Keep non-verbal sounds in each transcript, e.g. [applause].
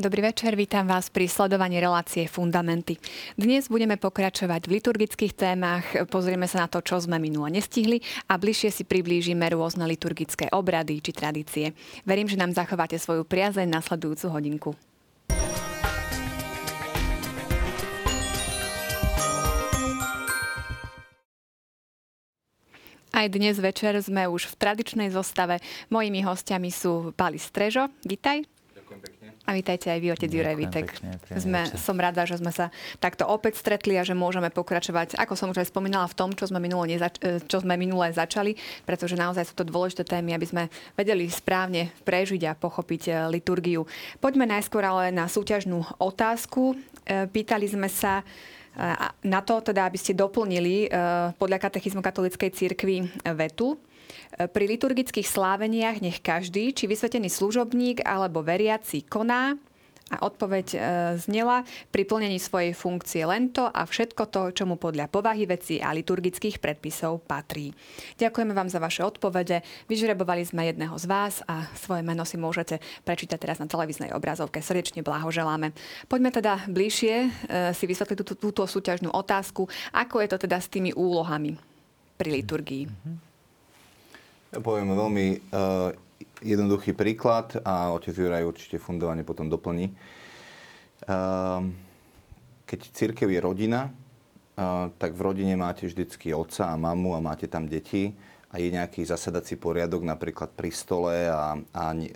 Dobrý večer, vítam vás pri sledovaní relácie Fundamenty. Dnes budeme pokračovať v liturgických témach, pozrieme sa na to, čo sme minule nestihli a bližšie si priblížime rôzne liturgické obrady či tradície. Verím, že nám zachováte svoju priazeň nasledujúcu hodinku. Aj dnes večer sme už v tradičnej zostave. Mojimi hostiami sú Pali Strežo. Vítaj. A vítajte aj vy, otec Juraj Vítek. Sme, som rada, že sme sa takto opäť stretli a že môžeme pokračovať, ako som už aj spomínala, v tom, čo sme, minule nezač- e, čo sme minulé začali, pretože naozaj sú to dôležité témy, aby sme vedeli správne prežiť a pochopiť e, liturgiu. Poďme najskôr ale na súťažnú otázku. E, pýtali sme sa, na to, teda, aby ste doplnili podľa katechizmu katolíckej cirkvi vetu. Pri liturgických sláveniach nech každý, či vysvetený služobník alebo veriaci koná a odpoveď e, znela pri plnení svojej funkcie len to a všetko to, čo mu podľa povahy veci a liturgických predpisov patrí. Ďakujeme vám za vaše odpovede. Vyžrebovali sme jedného z vás a svoje meno si môžete prečítať teraz na televíznej obrazovke. Srdečne blahoželáme. Poďme teda bližšie e, si vysvetliť túto, túto súťažnú otázku. Ako je to teda s tými úlohami pri liturgii? Mm-hmm. Poviem veľmi uh, jednoduchý príklad a otec Juraj určite fundovane potom doplní. Uh, keď církev je rodina, uh, tak v rodine máte vždycky otca a mamu a máte tam deti a je nejaký zasadací poriadok napríklad pri stole a, a e,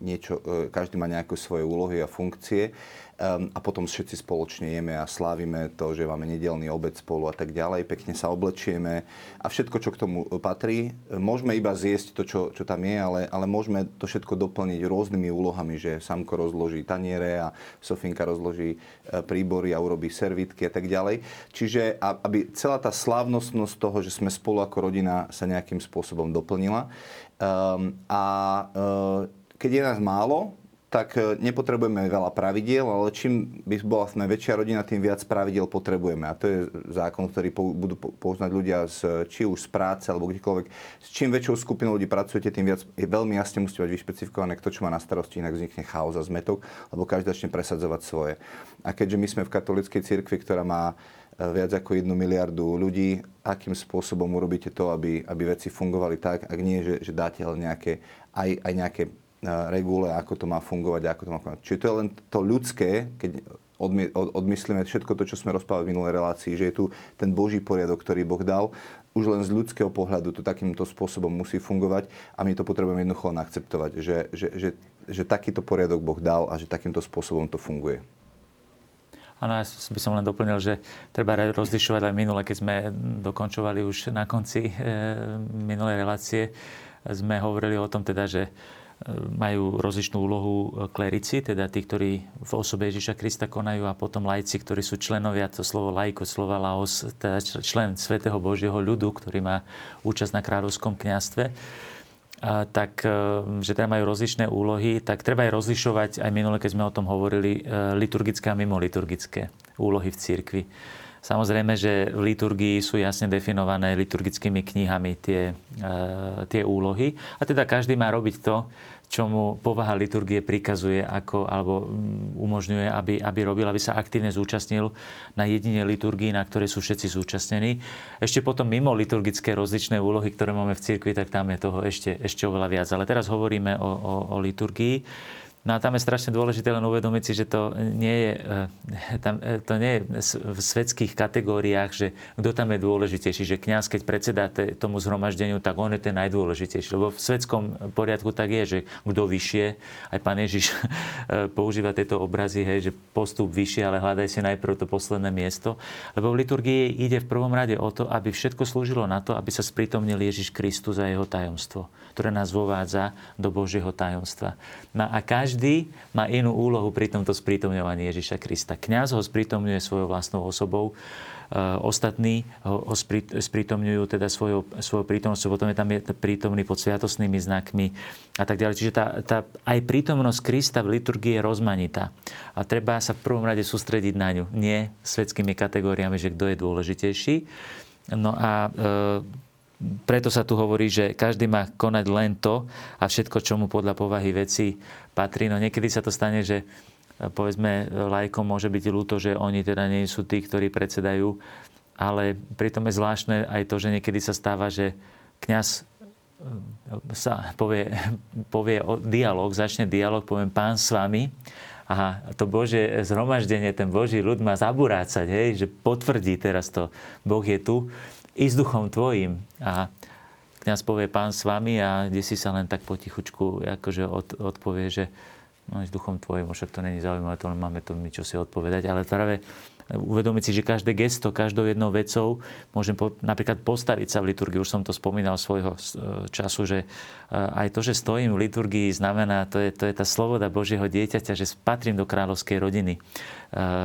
niečo, e, každý má nejaké svoje úlohy a funkcie um, a potom všetci spoločne jeme a slávime to, že máme nedelný obed spolu a tak ďalej, pekne sa oblečieme a všetko, čo k tomu patrí. Môžeme iba zjesť to, čo, čo tam je, ale, ale môžeme to všetko doplniť rôznymi úlohami, že Samko rozloží taniere a Sofinka rozloží e, príbory a urobí servitky a tak ďalej. Čiže aby celá tá slávnostnosť toho, že sme spolu ako rodina sa nejakým spôsobom doplnila. Um, a uh, keď je nás málo, tak e, nepotrebujeme veľa pravidiel, ale čím by bola sme väčšia rodina, tým viac pravidiel potrebujeme. A to je zákon, ktorý budú poznať ľudia z, či už z práce alebo kdekoľvek. S čím väčšou skupinou ľudí pracujete, tým viac je veľmi jasne musíte mať vyšpecifikované, kto čo má na starosti, inak vznikne chaos a zmetok, lebo každý začne presadzovať svoje. A keďže my sme v katolíckej cirkvi, ktorá má e, viac ako jednu miliardu ľudí, akým spôsobom urobíte to, aby, aby veci fungovali tak, ak nie, že, že dáte len nejaké, aj, aj nejaké regule, ako to má fungovať, ako to má fungovať. Čiže to je len to ľudské, keď odmyslíme všetko to, čo sme rozprávali v minulej relácii, že je tu ten Boží poriadok, ktorý Boh dal, už len z ľudského pohľadu to takýmto spôsobom musí fungovať a my to potrebujeme jednoducho len akceptovať, že, že, že, že takýto poriadok Boh dal a že takýmto spôsobom to funguje. Áno, ja by som len doplnil, že treba rozlišovať aj minule, keď sme dokončovali už na konci e, minulej relácie, sme hovorili o tom teda, že majú rozličnú úlohu e, klerici, teda tí, ktorí v osobe Ježiša Krista konajú a potom lajci, ktorí sú členovia, to slovo lajko, slova laos, teda člen Svetého Božieho ľudu, ktorý má účasť na kráľovskom kniastve. A, tak, e, že teda majú rozličné úlohy, tak treba aj rozlišovať, aj minule, keď sme o tom hovorili, e, liturgické a mimo liturgické úlohy v cirkvi. Samozrejme, že v liturgii sú jasne definované liturgickými knihami tie, tie úlohy. A teda každý má robiť to, čo mu povaha liturgie prikazuje ako, alebo mm, umožňuje, aby, aby robil, aby sa aktívne zúčastnil na jedine liturgii, na ktorej sú všetci zúčastnení. Ešte potom mimo liturgické rozličné úlohy, ktoré máme v cirkvi, tak tam je toho ešte, ešte oveľa viac. Ale teraz hovoríme o, o, o liturgii. No a tam je strašne dôležité len uvedomiť si, že to nie je, eh, tam, eh, to nie je v svetských kategóriách, že kto tam je dôležitejší, že kňaz, keď predseda tomu zhromaždeniu, tak on je ten najdôležitejší. Lebo v svetskom poriadku tak je, že kto vyššie, aj pán Ježiš eh, používa tieto obrazy, hej, že postup vyššie, ale hľadaj si najprv to posledné miesto. Lebo v liturgii ide v prvom rade o to, aby všetko slúžilo na to, aby sa sprítomnil Ježiš Kristus a jeho tajomstvo, ktoré nás vovádza do Božieho tajomstva. No a každý má inú úlohu pri tomto sprítomňovaní Ježiša Krista. Kňaz ho sprítomňuje svojou vlastnou osobou, e, ostatní ho sprítomňujú teda svojou, svojou prítomnosťou, potom je tam prítomný pod sviatosnými znakmi a tak ďalej. Čiže tá, tá, aj prítomnosť Krista v liturgii je rozmanitá. A treba sa v prvom rade sústrediť na ňu. Nie svetskými kategóriami, že kto je dôležitejší. No a e, preto sa tu hovorí, že každý má konať len to a všetko, čo mu podľa povahy veci patrí. No niekedy sa to stane, že povedzme lajkom môže byť ľúto, že oni teda nie sú tí, ktorí predsedajú, ale pritom je zvláštne aj to, že niekedy sa stáva, že kňaz sa povie, [laughs] povie o dialog, začne dialog, poviem pán s vami. A to Bože zhromaždenie, ten Boží ľud má zaburácať, hej, že potvrdí teraz to, Boh je tu, s duchom tvojim. A kniaz povie pán s vami a kde si sa len tak potichučku akože od, odpovie, že no, s duchom tvojim, však to není zaujímavé, to len máme to my čo si odpovedať, ale práve uvedomiť si, že každé gesto, každou jednou vecou môžem po, napríklad postaviť sa v liturgii. Už som to spomínal svojho e, času, že e, aj to, že stojím v liturgii, znamená, to je, to je tá sloboda Božieho dieťaťa, že patrím do kráľovskej rodiny, e,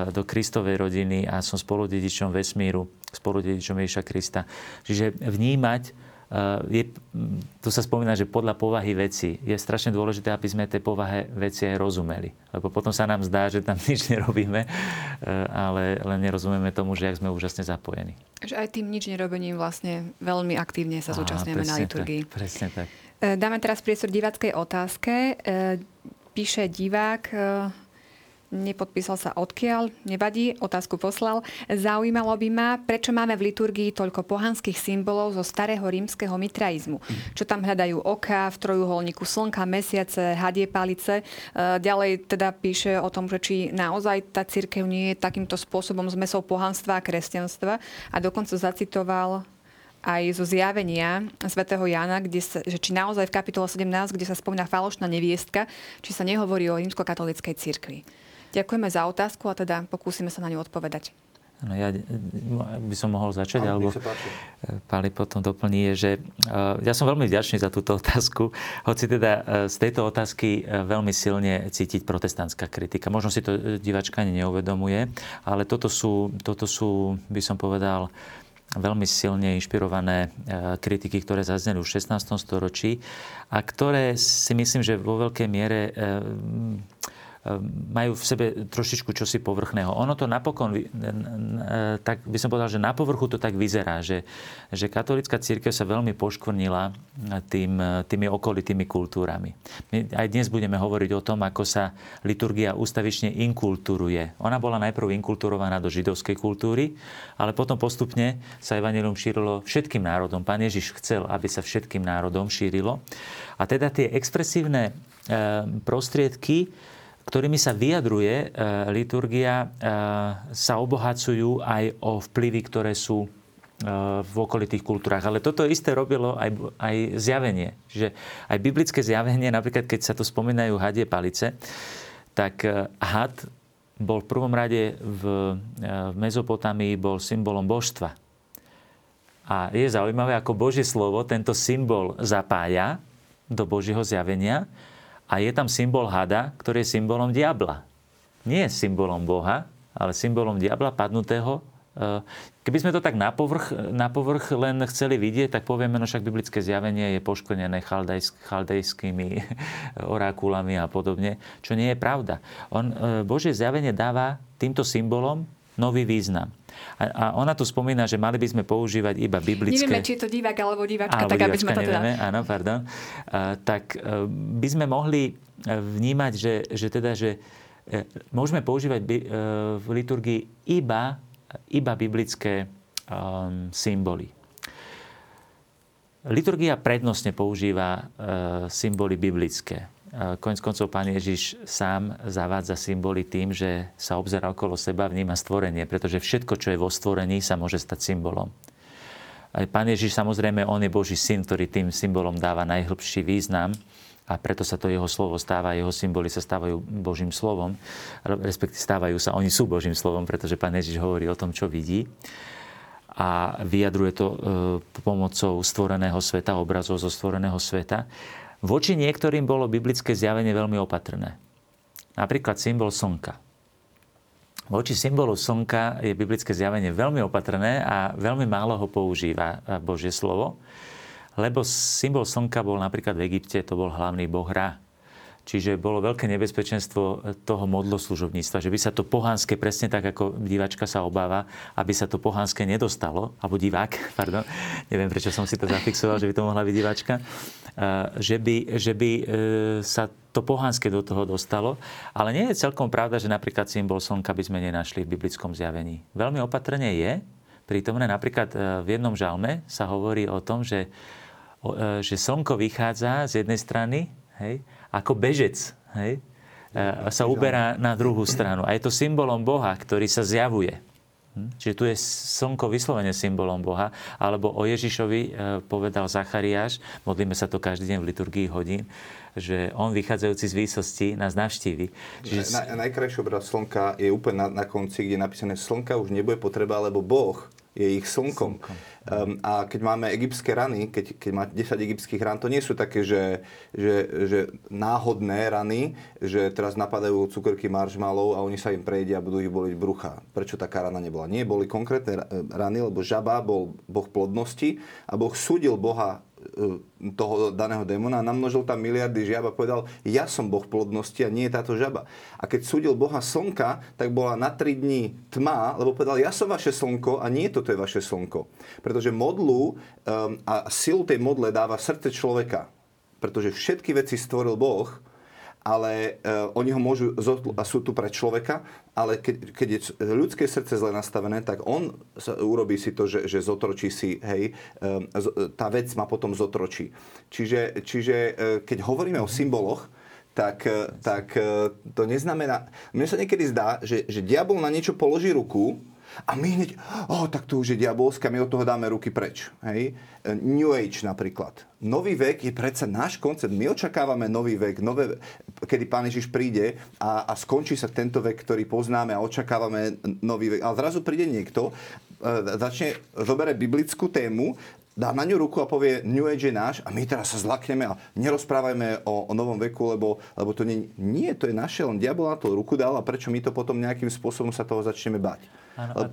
do Kristovej rodiny a som spoludedičom vesmíru, spoludedičom Ježiša Krista. Čiže vnímať je, tu sa spomína, že podľa povahy veci je strašne dôležité, aby sme tej povahe veci aj rozumeli. Lebo potom sa nám zdá, že tam [laughs] nič nerobíme, e, ale len nerozumieme tomu, že ak sme úžasne zapojení. Že aj tým nič nerobením vlastne veľmi aktívne sa zúčastňujeme na liturgii. Tak, presne tak. E, dáme teraz priestor diváckej otázke. E, píše divák, nepodpísal sa odkiaľ, nevadí, otázku poslal. Zaujímalo by ma, prečo máme v liturgii toľko pohanských symbolov zo starého rímskeho mitraizmu. Čo tam hľadajú oka, v trojuholníku slnka, mesiace, hadie palice. E, ďalej teda píše o tom, že či naozaj tá církev nie je takýmto spôsobom zmesou pohanstva a kresťanstva. A dokonca zacitoval aj zo zjavenia svätého Jana, kde sa, že či naozaj v kapitole 17, kde sa spomína falošná neviestka, či sa nehovorí o rímskokatolíckej cirkvi. Ďakujeme za otázku a teda pokúsime sa na ňu odpovedať. No ja by som mohol začať, Áno, alebo Pali potom doplní, je, že ja som veľmi vďačný za túto [laughs] otázku, hoci teda z tejto otázky veľmi silne cítiť protestantská kritika. Možno si to divačka ani neuvedomuje, ale toto sú, toto sú by som povedal, veľmi silne inšpirované kritiky, ktoré zazneli v 16. storočí a ktoré si myslím, že vo veľkej miere majú v sebe trošičku čosi povrchného. Ono to napokon, tak by som povedal, že na povrchu to tak vyzerá, že, že katolická církev sa veľmi poškvrnila tým, tými okolitými kultúrami. My aj dnes budeme hovoriť o tom, ako sa liturgia ústavične inkulturuje. Ona bola najprv inkulturovaná do židovskej kultúry, ale potom postupne sa evanilium šírilo všetkým národom. Pán Ježiš chcel, aby sa všetkým národom šírilo. A teda tie expresívne prostriedky, ktorými sa vyjadruje e, liturgia, e, sa obohacujú aj o vplyvy, ktoré sú e, v okolitých kultúrach. Ale toto isté robilo aj, aj zjavenie. Čiže aj biblické zjavenie, napríklad keď sa tu spomínajú hadie palice, tak had bol v prvom rade v, v Mezopotámii bol symbolom božstva. A je zaujímavé, ako Božie slovo tento symbol zapája do Božieho zjavenia a je tam symbol hada, ktorý je symbolom diabla. Nie je symbolom Boha, ale symbolom diabla padnutého. E, keby sme to tak na povrch, na povrch len chceli vidieť, tak povieme, no však biblické zjavenie je poškodené chaldejsk, chaldejskými [laughs] orákulami a podobne, čo nie je pravda. On, e, Božie zjavenie dáva týmto symbolom nový význam. A, a ona tu spomína, že mali by sme používať iba biblické... Nevieme, či je to divák alebo diváčka, alebo tak aby sme to teda... Nevieme, áno, pardon. A, tak e, by sme mohli e, vnímať, že, že teda, že e, môžeme používať v liturgii iba, iba biblické um, symboly. Liturgia prednostne používa uh, symboly biblické. Koniec koncov pán Ježiš sám zavádza symboly tým, že sa obzerá okolo seba, vníma stvorenie, pretože všetko, čo je vo stvorení, sa môže stať symbolom. Pán Ježiš, samozrejme, on je Boží syn, ktorý tým symbolom dáva najhlbší význam a preto sa to jeho slovo stáva, jeho symboly sa stávajú Božím slovom, respektíve stávajú sa, oni sú Božím slovom, pretože pán Ježiš hovorí o tom, čo vidí a vyjadruje to e, pomocou stvoreného sveta, obrazov zo stvoreného sveta. Voči niektorým bolo biblické zjavenie veľmi opatrné. Napríklad symbol slnka. Voči symbolu slnka je biblické zjavenie veľmi opatrné a veľmi málo ho používa Božie slovo, lebo symbol slnka bol napríklad v Egypte, to bol hlavný boh Ra. Čiže bolo veľké nebezpečenstvo toho modloslužobníctva, že by sa to pohánske, presne tak, ako diváčka sa obáva, aby sa to pohánske nedostalo, alebo divák, [laughs] pardon, neviem, prečo som si to zafixoval, že by to mohla byť diváčka, že by, že by e, sa to pohánske do toho dostalo. Ale nie je celkom pravda, že napríklad symbol slnka by sme nenašli v biblickom zjavení. Veľmi opatrne je, prítomné napríklad v jednom žalme sa hovorí o tom, že, že slnko vychádza z jednej strany, hej, ako bežec hej, e, sa uberá na druhú stranu. A je to symbolom Boha, ktorý sa zjavuje. Hm? Čiže tu je slnko vyslovene symbolom Boha. Alebo o Ježišovi e, povedal Zachariáš, modlíme sa to každý deň v liturgii hodín, že on vychádzajúci z výsosti nás navštívi. Čiže... Na, najkrajší obraz slnka je úplne na, na konci, kde je napísané slnka už nebude potreba, lebo Boh je ich slnkom. slnkom. Um, a keď máme egyptské rany, keď, keď máte 10 egyptských ran, to nie sú také, že, že, že náhodné rany, že teraz napadajú cukrky marshmallow a oni sa im prejdia a budú ich boliť brucha. Prečo taká rana nebola? Nie, boli konkrétne rany, lebo žaba bol boh plodnosti a Boh súdil Boha toho daného démona a namnožil tam miliardy žiab a povedal, ja som boh plodnosti a nie je táto žaba. A keď súdil boha slnka, tak bola na tri dní tma, lebo povedal, ja som vaše slnko a nie toto je vaše slnko. Pretože modlu um, a silu tej modle dáva srdce človeka. Pretože všetky veci stvoril Boh, ale uh, oni ho môžu, a sú tu pre človeka, ale keď, keď je ľudské srdce zle nastavené, tak on sa, urobí si to, že, že zotročí si, hej, um, tá vec ma potom zotročí. Čiže, čiže uh, keď hovoríme o symboloch, tak, tak uh, to neznamená... Mne sa niekedy zdá, že, že diabol na niečo položí ruku a my hneď, oh, tak to už je diabolské, my od toho dáme ruky preč. Hej? New Age napríklad. Nový vek je predsa náš koncept. My očakávame nový vek, nové, kedy Pán Ježiš príde a, a skončí sa tento vek, ktorý poznáme a očakávame nový vek. Ale zrazu príde niekto, e, začne, zobere biblickú tému, dá na ňu ruku a povie New Age je náš a my teraz sa zlakneme a nerozprávajme o, o novom veku, lebo, lebo to nie, nie, to je naše, len diabol na to ruku dal a prečo my to potom nejakým spôsobom sa toho začneme bať. Áno, a,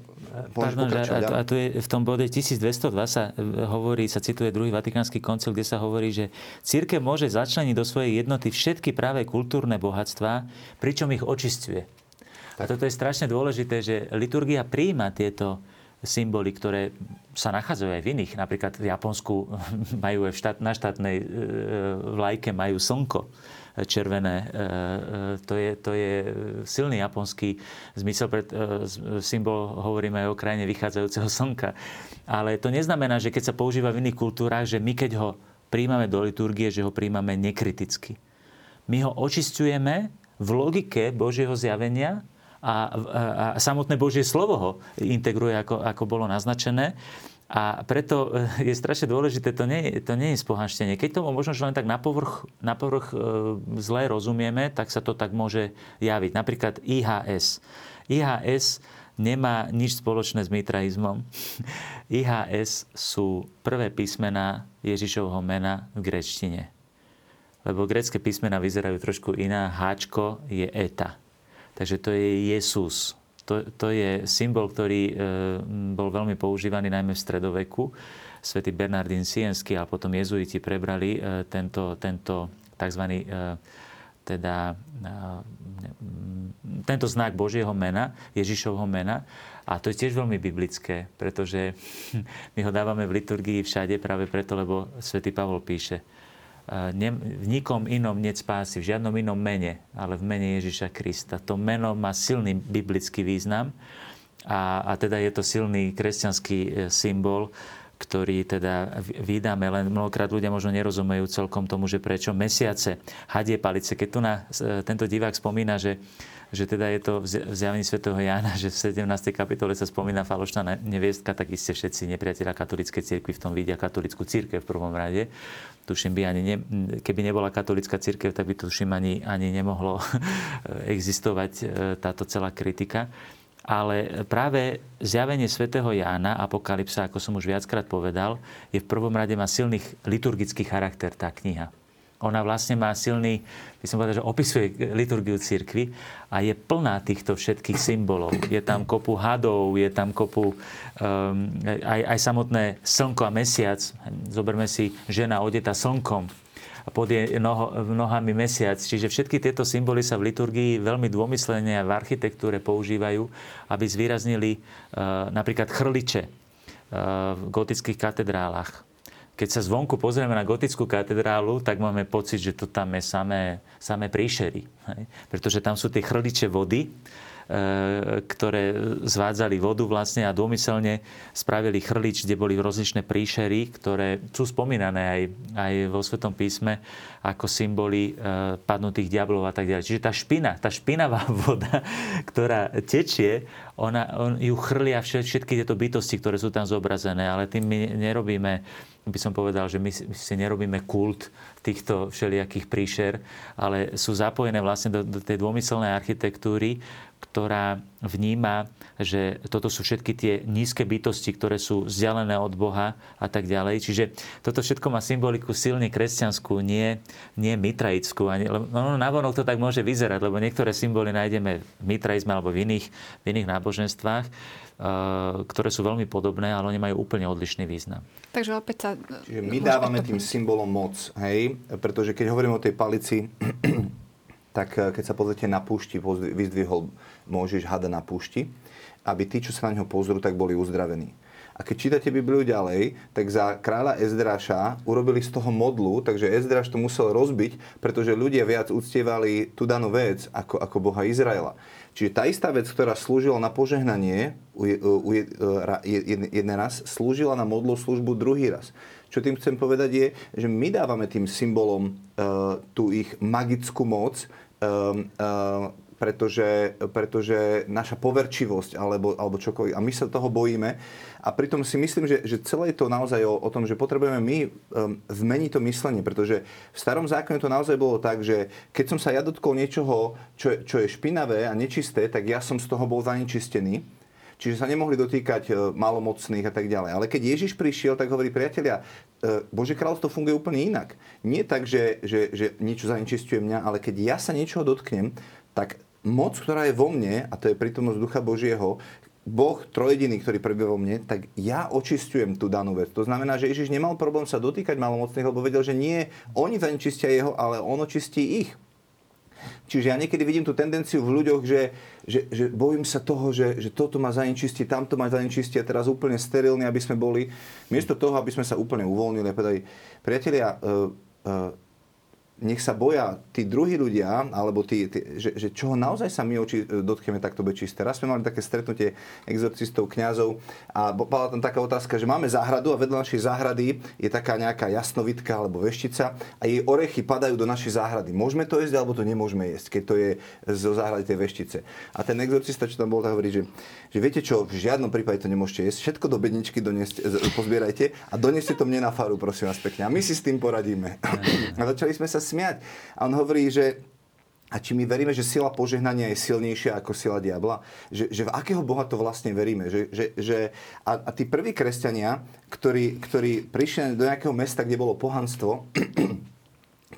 pardon, a, a tu je v tom bode 1202 sa e, hovorí, sa cituje druhý vatikánsky koncil, kde sa hovorí, že církev môže začleniť do svojej jednoty všetky práve kultúrne bohatstva, pričom ich očistuje. Tak. A toto je strašne dôležité, že liturgia príjma tieto symboly, ktoré sa nachádzajú aj v iných. Napríklad v Japonsku [laughs] majú aj štát, na štátnej e, vlajke majú slnko červené. E, e, to je, to je silný japonský zmysel, pred, symbol, hovoríme aj o krajine vychádzajúceho slnka. Ale to neznamená, že keď sa používa v iných kultúrach, že my keď ho príjmame do liturgie, že ho príjmame nekriticky. My ho očistujeme v logike Božieho zjavenia, a, a, samotné Božie slovo ho integruje, ako, ako bolo naznačené. A preto e, je strašne dôležité, to nie, to nie je spohanštenie. Keď tomu možno, len tak na povrch, na povrch e, zle rozumieme, tak sa to tak môže javiť. Napríklad IHS. IHS nemá nič spoločné s mitraizmom. [laughs] IHS sú prvé písmená Ježišovho mena v grečtine. Lebo grecké písmena vyzerajú trošku iná. Háčko je eta. Takže to je Jesus. To, to je symbol, ktorý e, bol veľmi používaný najmä v stredoveku. Svetý Bernardín Sienský a potom jezuiti prebrali e, tento, tento tzv. E, teda, tento znak Božieho mena, Ježišovho mena. A to je tiež veľmi biblické, pretože [laughs] my ho dávame v liturgii všade práve preto, lebo svätý Pavol píše, ne, v nikom inom nie spásy, v žiadnom inom mene, ale v mene Ježiša Krista. To meno má silný biblický význam a, a teda je to silný kresťanský e, symbol, ktorý teda vydáme, len mnohokrát ľudia možno nerozumejú celkom tomu, že prečo mesiace, hadie palice. Keď tu na, e, tento divák spomína, že že teda je to v zjavení svätého Jána, že v 17. kapitole sa spomína falošná neviestka, tak iste všetci nepriatelia katolíckej cirkvi v tom vidia katolickú církev v prvom rade. Tuším, by ani ne, keby nebola katolická církev, tak by tuším ani, ani nemohlo [laughs] existovať e, táto celá kritika. Ale práve zjavenie svätého Jána, Apokalypsa, ako som už viackrát povedal, je v prvom rade má silný liturgický charakter tá kniha. Ona vlastne má silný, by som povedal, že opisuje liturgiu cirkvy a je plná týchto všetkých symbolov. Je tam kopu hadov, je tam kopu um, aj, aj samotné slnko a mesiac. Zoberme si žena odeta slnkom a pod jej noho, nohami mesiac. Čiže všetky tieto symboly sa v liturgii veľmi dômyslene a v architektúre používajú, aby zvýraznili uh, napríklad chrliče uh, v gotických katedrálach keď sa zvonku pozrieme na gotickú katedrálu, tak máme pocit, že to tam je samé, samé príšery. Hej? Pretože tam sú tie chrliče vody, E, ktoré zvádzali vodu vlastne a dômyselne spravili chrlič, kde boli rozličné príšery, ktoré sú spomínané aj, aj vo Svetom písme ako symboly e, padnutých diablov a tak ďalej. Čiže tá špina, tá špinavá [laughs] voda, ktorá tečie, ona, on ju chrlia všetky tieto bytosti, ktoré sú tam zobrazené, ale tým my nerobíme by som povedal, že my si nerobíme kult týchto všelijakých príšer, ale sú zapojené vlastne do, do tej dômyselnej architektúry, ktorá vníma, že toto sú všetky tie nízke bytosti, ktoré sú vzdialené od Boha a tak ďalej. Čiže toto všetko má symboliku silne kresťanskú, nie, nie mitraickú. No, navonok to tak môže vyzerať, lebo niektoré symboly nájdeme v mitraizme alebo v iných, v iných náboženstvách ktoré sú veľmi podobné, ale oni majú úplne odlišný význam. Takže opäť sa... Čiže my dávame tým symbolom moc, hej? Pretože keď hovoríme o tej palici, [clears throat] tak eh, keď sa pozrite na púšti, vyzdvihol môžeš hada na púšti, aby tí, čo sa na neho pozrú, tak boli uzdravení. A keď čítate Bibliu ďalej, tak za kráľa Ezdraša urobili z toho modlu, takže Ezdraš to musel rozbiť, pretože ľudia viac uctievali tú danú vec ako, ako Boha Izraela. Čiže tá istá vec, ktorá slúžila na požehnanie u, u, u, jeden raz, slúžila na modlu službu druhý raz. Čo tým chcem povedať je, že my dávame tým symbolom uh, tú ich magickú moc, um, uh, pretože, pretože naša poverčivosť alebo, alebo čokoľvek, a my sa toho bojíme. A pritom si myslím, že, že celé je to naozaj o, o tom, že potrebujeme my um, zmeniť to myslenie, pretože v starom zákone to naozaj bolo tak, že keď som sa ja dotkol niečoho, čo, čo je špinavé a nečisté, tak ja som z toho bol zanečistený. Čiže sa nemohli dotýkať e, malomocných a tak ďalej. Ale keď Ježiš prišiel, tak hovorí, priatelia, e, Bože kráľovstvo funguje úplne inak. Nie tak, že, že, že niečo zanečistuje mňa, ale keď ja sa niečoho dotknem, tak moc, ktorá je vo mne, a to je prítomnosť Ducha Božieho, Boh trojediný, ktorý prebýva vo mne, tak ja očistujem tú danú vec. To znamená, že Ježiš nemal problém sa dotýkať malomocných, lebo vedel, že nie oni zanečistia jeho, ale on očistí ich. Čiže ja niekedy vidím tú tendenciu v ľuďoch, že, že, že bojím sa toho, že, že toto má zanečistiť, tamto má zanečistiť a teraz úplne sterilní, aby sme boli. Miesto toho, aby sme sa úplne uvoľnili a povedali, priatelia, uh, uh, nech sa boja tí druhí ľudia, alebo tí, tí že, že čoho naozaj sa my oči e, dotkneme, tak to bude čisté. Raz sme mali také stretnutie exorcistov, kňazov a bola tam taká otázka, že máme záhradu a vedľa našej záhrady je taká nejaká jasnovitka alebo veštica a jej orechy padajú do našej záhrady. Môžeme to jesť alebo to nemôžeme jesť, keď to je zo záhrady tej veštice. A ten exorcista, čo tam bol, tak hovorí, že, že viete čo, v žiadnom prípade to nemôžete jesť, všetko do bedničky doniesť, pozbierajte a doneste to mne na faru, prosím vás pekne. A my si s tým poradíme. [laughs] A začali sme sa smiať. A on hovorí, že a či my veríme, že sila požehnania je silnejšia ako sila diabla? Že, že v akého Boha to vlastne veríme? Že, že, že, a, a tí prví kresťania, ktorí, ktorí prišli do nejakého mesta, kde bolo pohanstvo,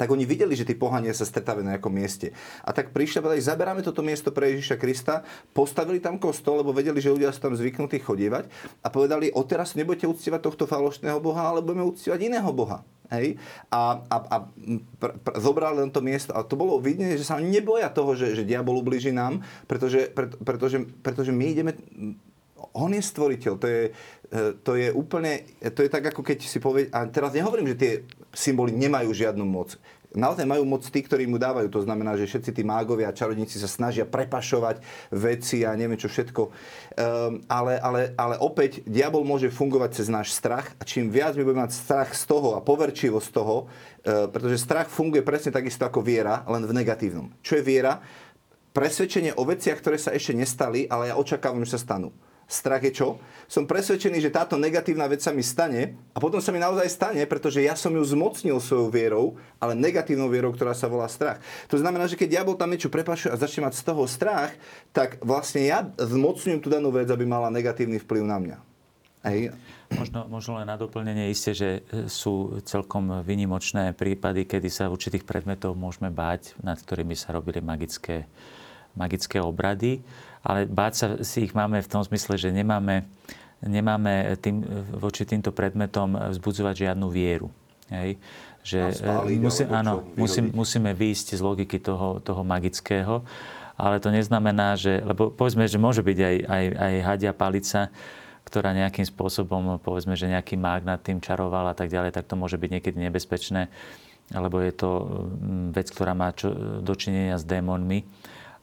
tak oni videli, že tí pohania sa stretávajú na nejakom mieste. A tak prišli a povedali, zaberáme toto miesto pre Ježiša Krista, postavili tam kostol, lebo vedeli, že ľudia sú tam zvyknutí chodievať a povedali, odteraz nebudete uctievať tohto falošného Boha, ale budeme uctievať iného Boha. Hej? A, a, a pr, pr, zobrali len to miesto. A to bolo vidieť, že sa neboja toho, že, že diabol ubliží nám, pretože, pre, pretože, pretože my ideme... On je stvoriteľ. To je, e, to je úplne... To je tak, ako keď si povie... A teraz nehovorím, že tie symboly nemajú žiadnu moc naozaj majú moc tí, ktorí mu dávajú. To znamená, že všetci tí mágovia a čarodníci sa snažia prepašovať veci a neviem čo všetko. Um, ale, ale, ale opäť, diabol môže fungovať cez náš strach a čím viac my budeme mať strach z toho a poverčivosť z toho, uh, pretože strach funguje presne takisto ako viera, len v negatívnom. Čo je viera? Presvedčenie o veciach, ktoré sa ešte nestali, ale ja očakávam, že sa stanú. Strach je čo? Som presvedčený, že táto negatívna vec sa mi stane a potom sa mi naozaj stane, pretože ja som ju zmocnil svojou vierou, ale negatívnou vierou, ktorá sa volá strach. To znamená, že keď diabol tam niečo prepašuje a začne mať z toho strach, tak vlastne ja zmocňujem tú danú vec, aby mala negatívny vplyv na mňa. Hej. Možno, možno len na doplnenie isté, že sú celkom vynimočné prípady, kedy sa určitých predmetov môžeme báť, nad ktorými sa robili magické, magické obrady. Ale báť sa si ich máme v tom zmysle, že nemáme, nemáme tým, voči týmto predmetom vzbudzovať žiadnu vieru. Hej? Že spáliť, musí, áno, čo, musí, musíme výjsť z logiky toho, toho magického ale to neznamená, že, lebo povedzme, že môže byť aj, aj, aj hadia palica, ktorá nejakým spôsobom, povedzme, že nejaký mág nad tým čaroval a tak ďalej, tak to môže byť niekedy nebezpečné, lebo je to mm, vec, ktorá má čo, dočinenia s démonmi.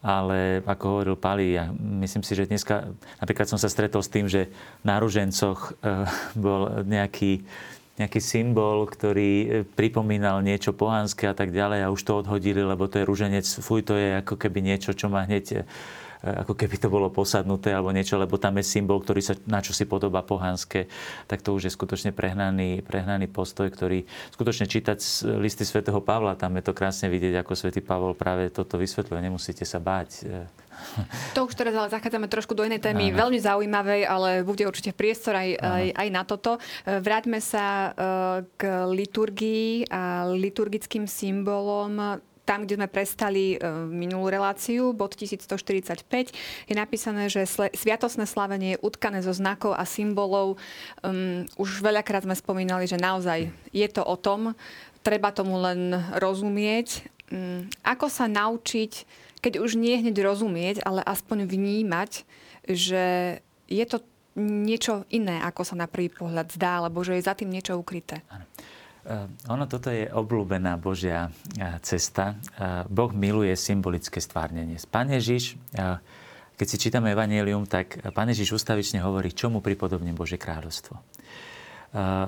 Ale ako hovoril Pali, ja myslím si, že dneska, napríklad som sa stretol s tým, že na ružencoch eh, bol nejaký nejaký symbol, ktorý e, pripomínal niečo pohanské a tak ďalej a už to odhodili, lebo to je ruženec, fuj, to je ako keby niečo, čo má hneď e, ako keby to bolo posadnuté alebo niečo, lebo tam je symbol, ktorý sa na čo si podobá pohanské, tak to už je skutočne prehnaný, prehnaný postoj, ktorý skutočne čítať listy svätého Pavla, tam je to krásne vidieť, ako svätý Pavol práve toto vysvetľuje. Nemusíte sa báť e, [laughs] to už teraz ale zachádzame trošku do inej témy, Áno. veľmi zaujímavej, ale bude určite priestor aj, aj, aj na toto. E, vráťme sa e, k liturgii a liturgickým symbolom tam, kde sme prestali e, minulú reláciu, bod 1145, je napísané, že sviatosné slavenie je utkané zo znakov a symbolov. Um, už veľakrát sme spomínali, že naozaj je to o tom, treba tomu len rozumieť. Um, ako sa naučiť keď už nie hneď rozumieť, ale aspoň vnímať, že je to niečo iné, ako sa na prvý pohľad zdá, alebo že je za tým niečo ukryté. Ano. Uh, ono toto je obľúbená Božia uh, cesta. Uh, boh miluje symbolické stvárnenie. Pán Ježiš, keď si čítame Evangelium, tak Pán Ježiš ustavične hovorí, čomu pripodobne Bože kráľovstvo.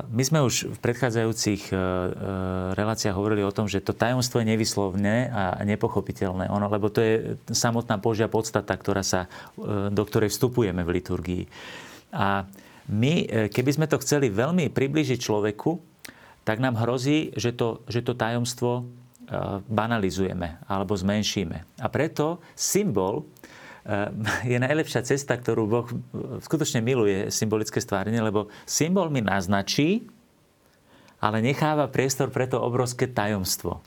My sme už v predchádzajúcich reláciách hovorili o tom, že to tajomstvo je nevyslovné a nepochopiteľné. Ono, lebo to je samotná Božia podstata, ktorá sa, do ktorej vstupujeme v liturgii. A my, keby sme to chceli veľmi približiť človeku, tak nám hrozí, že to, že to tajomstvo banalizujeme alebo zmenšíme. A preto symbol [laughs] je najlepšia cesta, ktorú Boh skutočne miluje symbolické stvárenie, lebo symbol mi naznačí, ale necháva priestor pre to obrovské tajomstvo.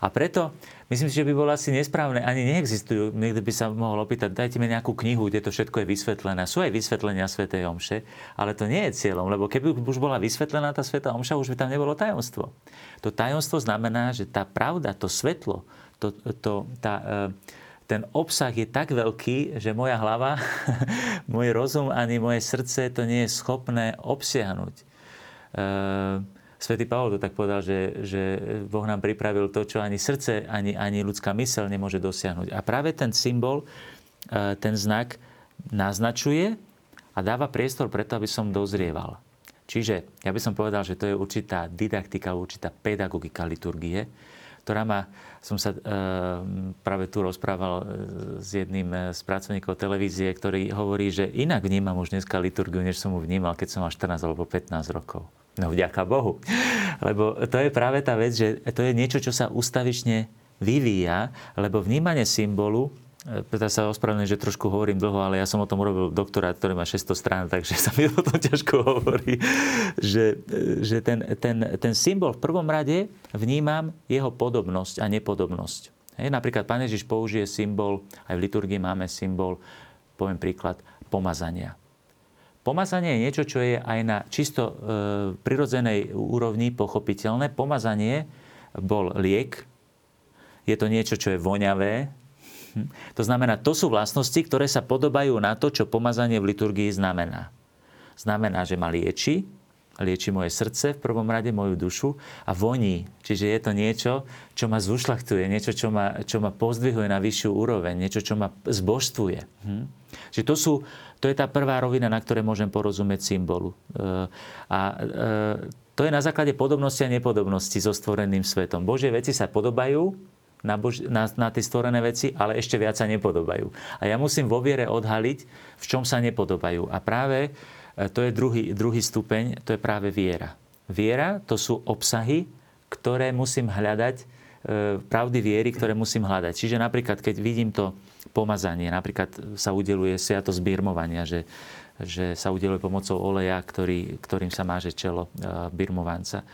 A preto myslím si, že by bolo asi nesprávne, ani neexistujú, niekto by sa mohol opýtať, dajte mi nejakú knihu, kde to všetko je vysvetlené. Sú aj vysvetlenia Sv. Omše, ale to nie je cieľom, lebo keby už bola vysvetlená tá Sveta Omša, už by tam nebolo tajomstvo. To tajomstvo znamená, že tá pravda, to svetlo, to, to, tá, uh, ten obsah je tak veľký, že moja hlava, [laughs] môj rozum ani moje srdce to nie je schopné obsiahnuť. E, Svetý Pavol to tak povedal, že, že Boh nám pripravil to, čo ani srdce, ani, ani ľudská mysel nemôže dosiahnuť. A práve ten symbol, e, ten znak naznačuje a dáva priestor preto, aby som dozrieval. Čiže ja by som povedal, že to je určitá didaktika, určitá pedagogika liturgie, ktorá ma, som sa e, práve tu rozprával e, s jedným e, z pracovníkov televízie, ktorý hovorí, že inak vnímam už dneska liturgiu, než som mu vnímal, keď som mal 14 alebo 15 rokov. No vďaka Bohu. Lebo to je práve tá vec, že to je niečo, čo sa ustavične vyvíja, lebo vnímanie symbolu Petra sa ospravedlňuje, že trošku hovorím dlho, ale ja som o tom urobil doktorát, ktorý má 600 strán, takže sa mi o tom ťažko hovorí. Že, že ten, ten, ten symbol v prvom rade vnímam jeho podobnosť a nepodobnosť. Hej, napríklad Pán Ježiš použije symbol, aj v liturgii máme symbol, poviem príklad, pomazania. Pomazanie je niečo, čo je aj na čisto e, prirodzenej úrovni pochopiteľné. Pomazanie bol liek, je to niečo, čo je voňavé. [laughs] To znamená, to sú vlastnosti, ktoré sa podobajú na to, čo pomazanie v liturgii znamená. Znamená, že ma lieči, lieči moje srdce, v prvom rade moju dušu a voní. Čiže je to niečo, čo ma zušlachtuje, niečo, čo ma, čo ma pozdvihuje na vyššiu úroveň, niečo, čo ma zbožstvuje. Hm? Čiže to, sú, to je tá prvá rovina, na ktoré môžem porozumieť symbolu. E, a e, to je na základe podobnosti a nepodobnosti so stvoreným svetom. Božie veci sa podobajú, na, Bož- na, na tie stvorené veci, ale ešte viac sa nepodobajú. A ja musím vo viere odhaliť, v čom sa nepodobajú. A práve e, to je druhý, druhý stupeň, to je práve viera. Viera to sú obsahy, ktoré musím hľadať pravdy viery, ktoré musím hľadať. Čiže napríklad, keď vidím to pomazanie, napríklad sa udeluje sviatosť birmovania, že, že sa udeluje pomocou oleja, ktorý, ktorým sa máže čelo birmovanca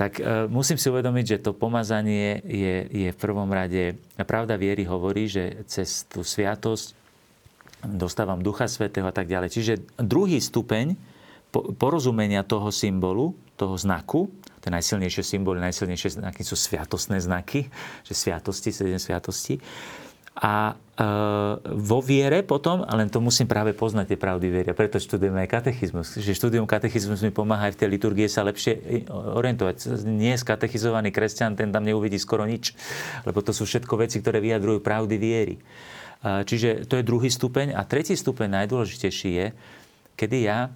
tak e, musím si uvedomiť, že to pomazanie je, je v prvom rade, pravda viery hovorí, že cez tú sviatosť dostávam Ducha Svetého a tak ďalej. Čiže druhý stupeň porozumenia toho symbolu, toho znaku, tie najsilnejšie symboly, najsilnejšie znaky sú sviatostné znaky, [laughs] že sviatosti, sedem sviatosti, a e, vo viere potom, len to musím práve poznať tie pravdy viery, preto študujeme aj katechizmus. Že štúdium katechizmus mi pomáha aj v tej liturgii sa lepšie e, orientovať. Nie je skatechizovaný kresťan, ten tam neuvidí skoro nič, lebo to sú všetko veci, ktoré vyjadrujú pravdy viery. E, čiže to je druhý stupeň. A tretí stupeň, najdôležitejší je, kedy ja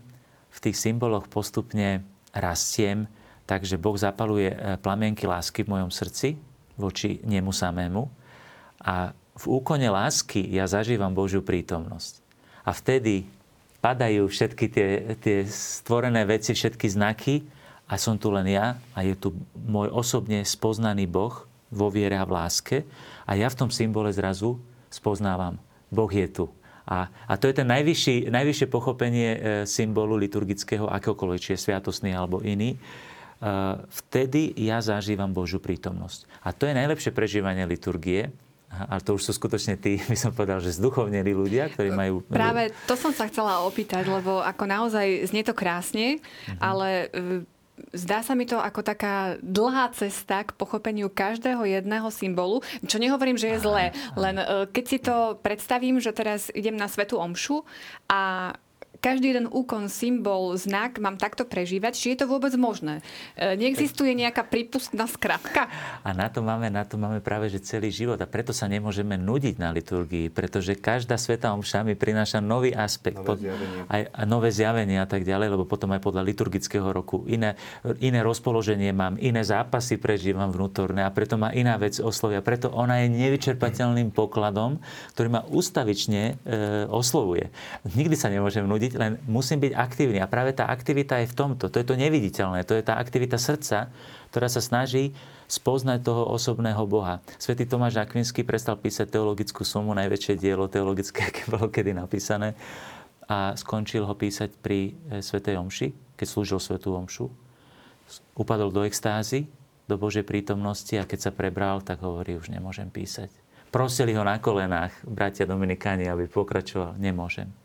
v tých symboloch postupne rastiem, takže Boh zapaluje plamienky lásky v mojom srdci voči nemu samému a v úkone lásky ja zažívam Božiu prítomnosť. A vtedy padajú všetky tie, tie stvorené veci, všetky znaky a som tu len ja a je tu môj osobne spoznaný Boh vo viere a v láske a ja v tom symbole zrazu spoznávam, Boh je tu. A, a to je ten najvyšší, najvyššie pochopenie e, symbolu liturgického, akokoľvek, či je sviatosný alebo iný. E, vtedy ja zažívam Božiu prítomnosť. A to je najlepšie prežívanie liturgie, ale to už sú skutočne tí, [laughs] by som povedal, že zduchovnení ľudia, ktorí majú... Práve to som sa chcela opýtať, lebo ako naozaj znie to krásne, uh-huh. ale e, Zdá sa mi to ako taká dlhá cesta k pochopeniu každého jedného symbolu, čo nehovorím, že je zlé, len e, keď si to predstavím, že teraz idem na Svetu Omšu a každý jeden úkon, symbol, znak mám takto prežívať, či je to vôbec možné. E, neexistuje nejaká prípustná skratka? A na to, máme, na to máme práve že celý život a preto sa nemôžeme nudiť na liturgii, pretože každá sveta omša mi prináša nový aspekt, nové, pod, aj, a nové zjavenie a tak ďalej, lebo potom aj podľa liturgického roku iné, iné rozpoloženie mám, iné zápasy prežívam vnútorné a preto ma iná vec oslovia. Preto ona je nevyčerpateľným pokladom, ktorý ma ustavične e, oslovuje. Nikdy sa nemôžem nudiť, len musím byť aktívny. A práve tá aktivita je v tomto. To je to neviditeľné. To je tá aktivita srdca, ktorá sa snaží spoznať toho osobného Boha. Svetý Tomáš Akvinsky prestal písať teologickú sumu, najväčšie dielo teologické, [laughs] aké bolo kedy napísané, a skončil ho písať pri e, Svetej Omši, keď slúžil Svetú Omšu. Upadol do extázy, do Božej prítomnosti a keď sa prebral, tak hovorí, už nemôžem písať. Prosili ho na kolenách, bratia Dominikáni, aby pokračoval. Nemôžem.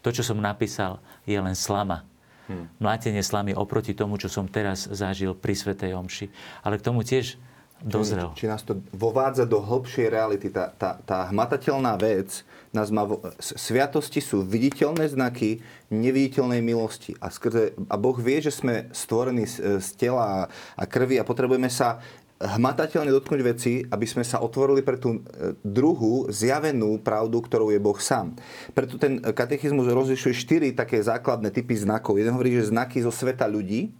To, čo som napísal, je len slama. Hmm. Mlátenie slamy oproti tomu, čo som teraz zažil pri Svetej Omši. Ale k tomu tiež dozrel. Či, či nás to vovádza do hĺbšej reality. Tá, tá, tá hmatateľná vec, nás má, sviatosti sú viditeľné znaky neviditeľnej milosti. A, skrze, a Boh vie, že sme stvorení z, z tela a krvi a potrebujeme sa hmatateľne dotknúť veci, aby sme sa otvorili pre tú e, druhú zjavenú pravdu, ktorou je Boh sám. Preto ten katechizmus rozlišuje štyri také základné typy znakov. Jeden hovorí, že znaky zo sveta ľudí,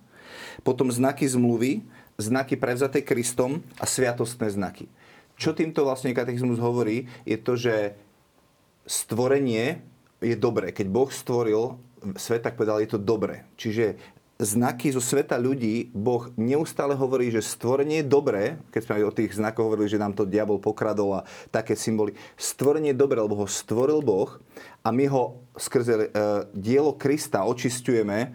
potom znaky zmluvy, znaky prevzaté Kristom a sviatostné znaky. Čo týmto vlastne katechizmus hovorí, je to, že stvorenie je dobré. Keď Boh stvoril svet, tak povedal, je to dobré. Čiže znaky zo sveta ľudí, Boh neustále hovorí, že stvorenie je dobré, keď sme aj o tých znakoch hovorili, že nám to diabol pokradol a také symboly. Stvorenie je dobré, lebo ho stvoril Boh a my ho skrze e, dielo Krista očistujeme e,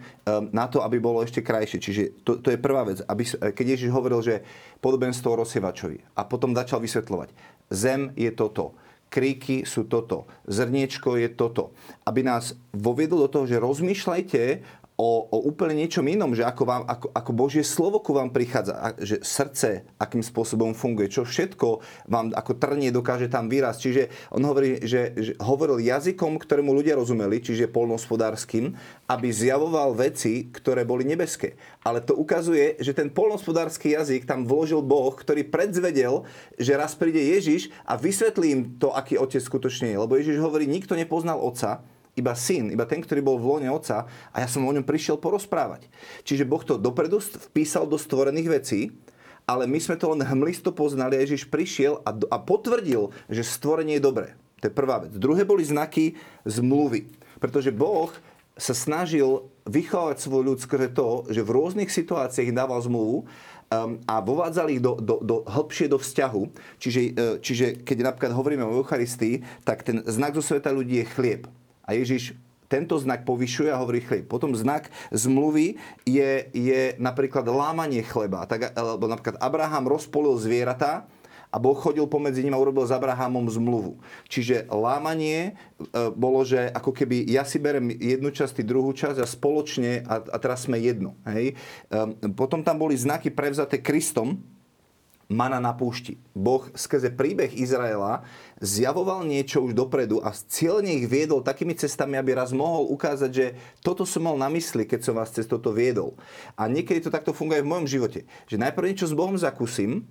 na to, aby bolo ešte krajšie. Čiže to, to je prvá vec. Aby, e, keď Ježiš hovoril, že podobenstvo o rozsievačovi a potom začal vysvetľovať. Zem je toto kríky sú toto, zrniečko je toto. Aby nás voviedol do toho, že rozmýšľajte o, o úplne niečom inom, že ako, vám, ako, ako Božie slovo ku vám prichádza, že srdce, akým spôsobom funguje, čo všetko vám ako trnie dokáže tam výraz. Čiže on hovorí, že, že hovoril jazykom, ktorému ľudia rozumeli, čiže polnospodárským, aby zjavoval veci, ktoré boli nebeské. Ale to ukazuje, že ten polnospodársky jazyk tam vložil Boh, ktorý predzvedel, že raz príde Ježiš a vysvetlí im to, aký otec skutočne je. Lebo Ježiš hovorí, nikto nepoznal otca, iba syn, iba ten, ktorý bol v lone otca a ja som o ňom prišiel porozprávať. Čiže Boh to dopredu vpísal do stvorených vecí, ale my sme to len hmlisto poznali a Ježiš prišiel a, a potvrdil, že stvorenie je dobré. To je prvá vec. Druhé boli znaky zmluvy. Pretože Boh sa snažil vychovať svoj ľud skrze to, že v rôznych situáciách dával zmluvu um, a vovádzali ich do, do, do hĺbšie do vzťahu. Čiže, uh, čiže keď napríklad hovoríme o Eucharistii, tak ten znak zo sveta ľudí je chlieb. A Ježiš tento znak povyšuje a hovorí chlieb. Potom znak zmluvy je, je napríklad lámanie chleba. Tak, alebo napríklad Abraham rozpolil zvieratá a Boh chodil pomedzi ním a urobil s Abrahamom zmluvu. Čiže lámanie e, bolo, že ako keby ja si berem jednu časť, ty druhú časť a spoločne a, a teraz sme jedno. Hej? E, potom tam boli znaky prevzaté Kristom, mana na púšti. Boh skrze príbeh Izraela zjavoval niečo už dopredu a cieľne ich viedol takými cestami, aby raz mohol ukázať, že toto som mal na mysli, keď som vás cez toto viedol. A niekedy to takto funguje v mojom živote. Že najprv niečo s Bohom zakúsim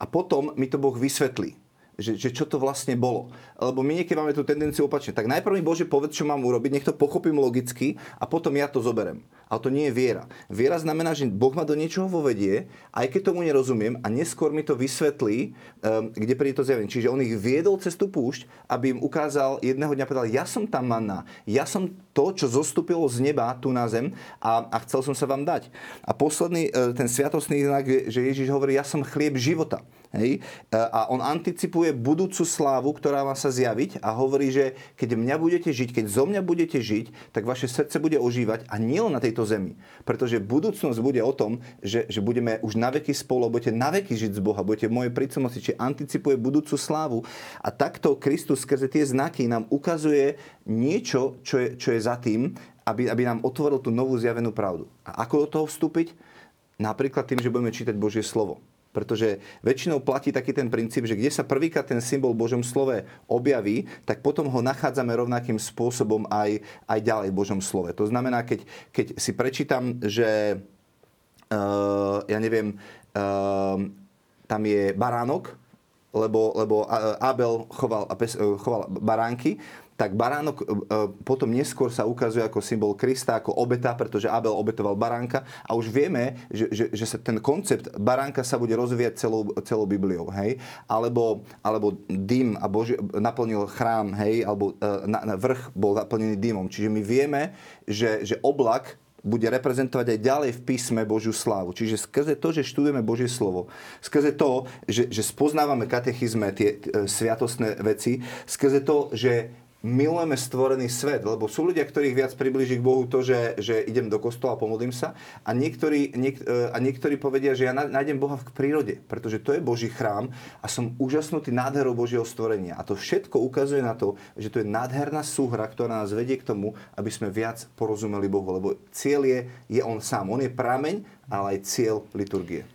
a potom mi to Boh vysvetlí že, že čo to vlastne bolo. Lebo my niekedy máme tú tendenciu opačne. Tak najprv mi Bože povedz, čo mám urobiť, nech to pochopím logicky a potom ja to zoberem. Ale to nie je viera. Viera znamená, že Boh ma do niečoho vovedie, aj keď tomu nerozumiem a neskôr mi to vysvetlí, um, kde príde to zjavenie. Čiže on ich viedol cez tú púšť, aby im ukázal, jedného dňa povedal, ja som tam manna, ja som to, čo zostúpilo z neba tu na zem a, a chcel som sa vám dať. A posledný, e, ten sviatostný znak, že Ježiš hovorí, ja som chlieb života. Hej? E, a on anticipuje budúcu slávu, ktorá má sa zjaviť a hovorí, že keď mňa budete žiť, keď zo mňa budete žiť, tak vaše srdce bude ožívať a nie len na tejto zemi. Pretože budúcnosť bude o tom, že, že budeme už na veky spolu, budete na veky žiť z Boha, budete v mojej prítomnosti, čiže anticipuje budúcu slávu. A takto Kristus skrze tie znaky nám ukazuje niečo, čo je, čo je za tým, aby, aby nám otvoril tú novú zjavenú pravdu. A ako do toho vstúpiť? Napríklad tým, že budeme čítať Božie slovo. Pretože väčšinou platí taký ten princíp, že kde sa prvýkrát ten symbol v Božom slove objaví, tak potom ho nachádzame rovnakým spôsobom aj, aj ďalej v Božom slove. To znamená, keď, keď si prečítam, že uh, ja neviem, uh, tam je baránok, lebo, lebo Abel choval, choval baránky tak baránok e, e, potom neskôr sa ukazuje ako symbol Krista, ako obeta, pretože Abel obetoval baránka a už vieme, že, že, že sa ten koncept baránka sa bude rozvíjať celou, celou Bibliou, hej? Alebo, alebo dym a Boži, naplnil chrám, hej? Alebo e, na, na vrch bol naplnený dymom. Čiže my vieme, že, že oblak bude reprezentovať aj ďalej v písme Božiu slávu. Čiže skrze to, že študujeme Božie slovo, skrze to, že, že spoznávame katechizme, tie tie sviatostné veci, skrze to, že milujeme stvorený svet, lebo sú ľudia, ktorých viac približí k Bohu to, že, že idem do kostola a pomodlím sa a niektorí, niek, e, a niektorí povedia, že ja nájdem Boha v prírode, pretože to je Boží chrám a som úžasnutý nádherou Božieho stvorenia. A to všetko ukazuje na to, že to je nádherná súhra, ktorá nás vedie k tomu, aby sme viac porozumeli Bohu, lebo cieľ je, je On sám. On je prameň, ale aj cieľ liturgie.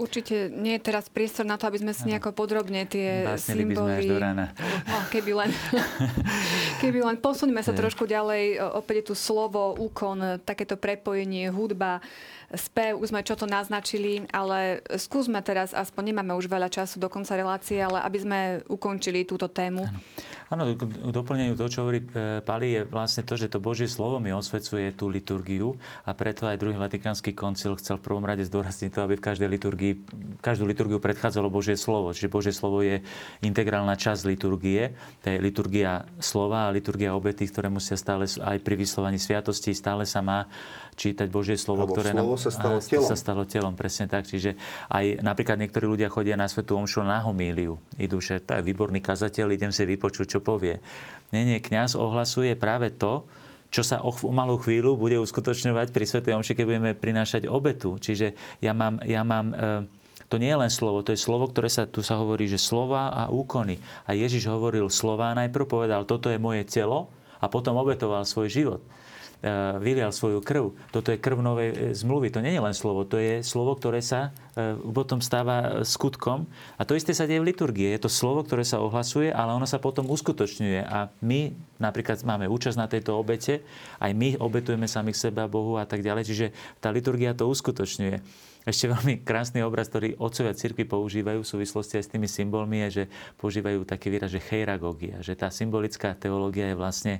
Určite nie je teraz priestor na to, aby sme si nejako podrobne tie Básnili symboly... by sme až do rána. No, keby len, [laughs] keby len posuníme sa trošku ďalej. Opäť je tu slovo, úkon, takéto prepojenie, hudba spev, už sme čo to naznačili, ale skúsme teraz, aspoň nemáme už veľa času do konca relácie, ale aby sme ukončili túto tému. Áno, k doplneniu toho, čo hovorí e, Pali, je vlastne to, že to Božie slovo mi osvecuje tú liturgiu a preto aj druhý Vatikánsky koncil chcel v prvom rade zdôrazniť to, aby v každej liturgii, každú liturgiu predchádzalo Božie slovo. Čiže Božie slovo je integrálna časť liturgie. To je liturgia slova a liturgia obety, ktoré musia stále aj pri vyslovaní sviatosti stále sa má čítať Božie slovo, Alebo ktoré slovo nám, sa stalo telom. sa stalo telom, presne tak. Čiže aj napríklad niektorí ľudia chodia na Svetú Omšu na homíliu. Idú, že to je výborný kazateľ, idem si vypočuť, čo povie. Nie, nie, kňaz ohlasuje práve to, čo sa o, malú chvíľu bude uskutočňovať pri Svetej Omši, keď budeme prinášať obetu. Čiže ja mám, ja mám e, to nie je len slovo, to je slovo, ktoré sa, tu sa hovorí, že slova a úkony. A Ježiš hovoril slova, najprv povedal, toto je moje telo a potom obetoval svoj život. E, vylial svoju krv. Toto je krv novej e, zmluvy. To nie je len slovo, to je slovo, ktoré sa e, potom stáva skutkom. A to isté sa deje v liturgii. Je to slovo, ktoré sa ohlasuje, ale ono sa potom uskutočňuje. A my napríklad máme účasť na tejto obete, aj my obetujeme samých seba Bohu a tak ďalej. Čiže tá liturgia to uskutočňuje. Ešte veľmi krásny obraz, ktorý otcovia cirkvi používajú v súvislosti aj s tými symbolmi, je, že používajú taký výraz, že cheiragogia, že tá symbolická teológia je vlastne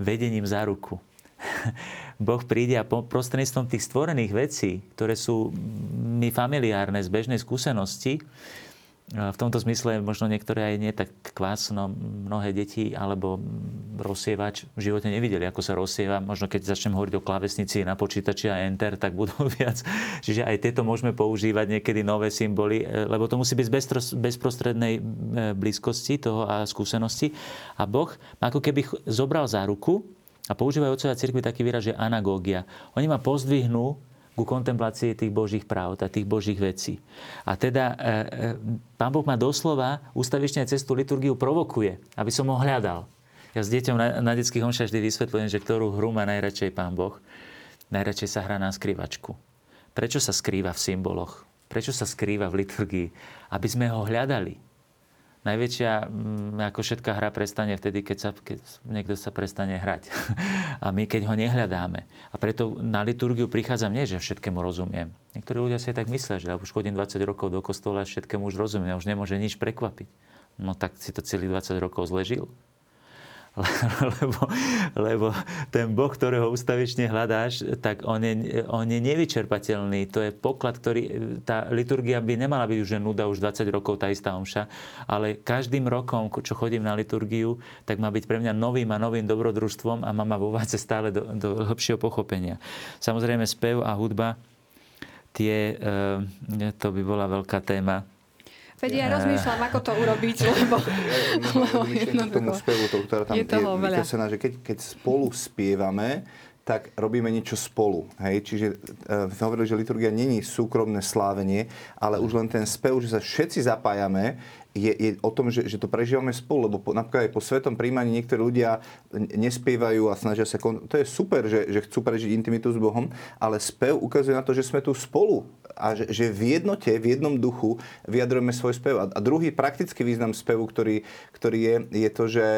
vedením za ruku. [laughs] Boh príde a prostredníctvom tých stvorených vecí, ktoré sú mi familiárne z bežnej skúsenosti, v tomto zmysle možno niektoré aj nie tak kvásno mnohé deti alebo rozsievač v živote nevideli, ako sa rozsieva. Možno keď začnem hovoriť o klávesnici na počítači a enter, tak budú [laughs] viac. Čiže aj tieto môžeme používať niekedy nové symboly, e, lebo to musí byť z bezprostrednej e, blízkosti toho a skúsenosti. A Boh ako keby zobral za ruku a používajú otcovia cirkvi taký výraz, že anagógia. Oni ma pozdvihnú ku kontemplácii tých Božích práv a tých Božích vecí. A teda e, e, Pán Boh ma doslova ústavične cez tú liturgiu provokuje, aby som ho hľadal. Ja s deťom na, na detských homšách vždy vysvetľujem, že ktorú hru má najradšej Pán Boh. Najradšej sa hrá na skrývačku. Prečo sa skrýva v symboloch? Prečo sa skrýva v liturgii? Aby sme ho hľadali najväčšia mm, ako všetká hra prestane vtedy, keď, sa, keď niekto sa prestane hrať. [laughs] A my keď ho nehľadáme. A preto na liturgiu prichádzam nie, že všetkému rozumiem. Niektorí ľudia si tak myslia, že ja už chodím 20 rokov do kostola, všetkému už rozumiem, už nemôže nič prekvapiť. No tak si to celých 20 rokov zležil. [laughs] lebo, lebo ten Boh, ktorého ustavične hľadáš, tak on je, on je nevyčerpateľný. To je poklad, ktorý... Tá liturgia by nemala byť už nuda už 20 rokov, tá istá omša, ale každým rokom, čo chodím na liturgiu, tak má byť pre mňa novým a novým dobrodružstvom a má ma vovádza stále do, do hĺbšieho pochopenia. Samozrejme, spev a hudba, tie, eh, to by bola veľká téma Veď ja rozmýšľam, ako to urobiť, [laughs] lebo, lebo jednoducho. tomu spevu, to, ktorá tam je, toho je vykesená, že keď, keď spolu spievame, tak robíme niečo spolu. Hej? Čiže uh, hovorili, že liturgia není súkromné slávenie, ale už len ten spev, že sa všetci zapájame, je, je o tom, že, že to prežívame spolu, lebo po, napríklad aj po svetom príjmaní niektorí ľudia nespievajú a snažia sa... Kon... To je super, že, že chcú prežiť intimitu s Bohom, ale spev ukazuje na to, že sme tu spolu a že, že v jednote, v jednom duchu vyjadrujeme svoj spev. A, druhý praktický význam spevu, ktorý, ktorý je, je to, že,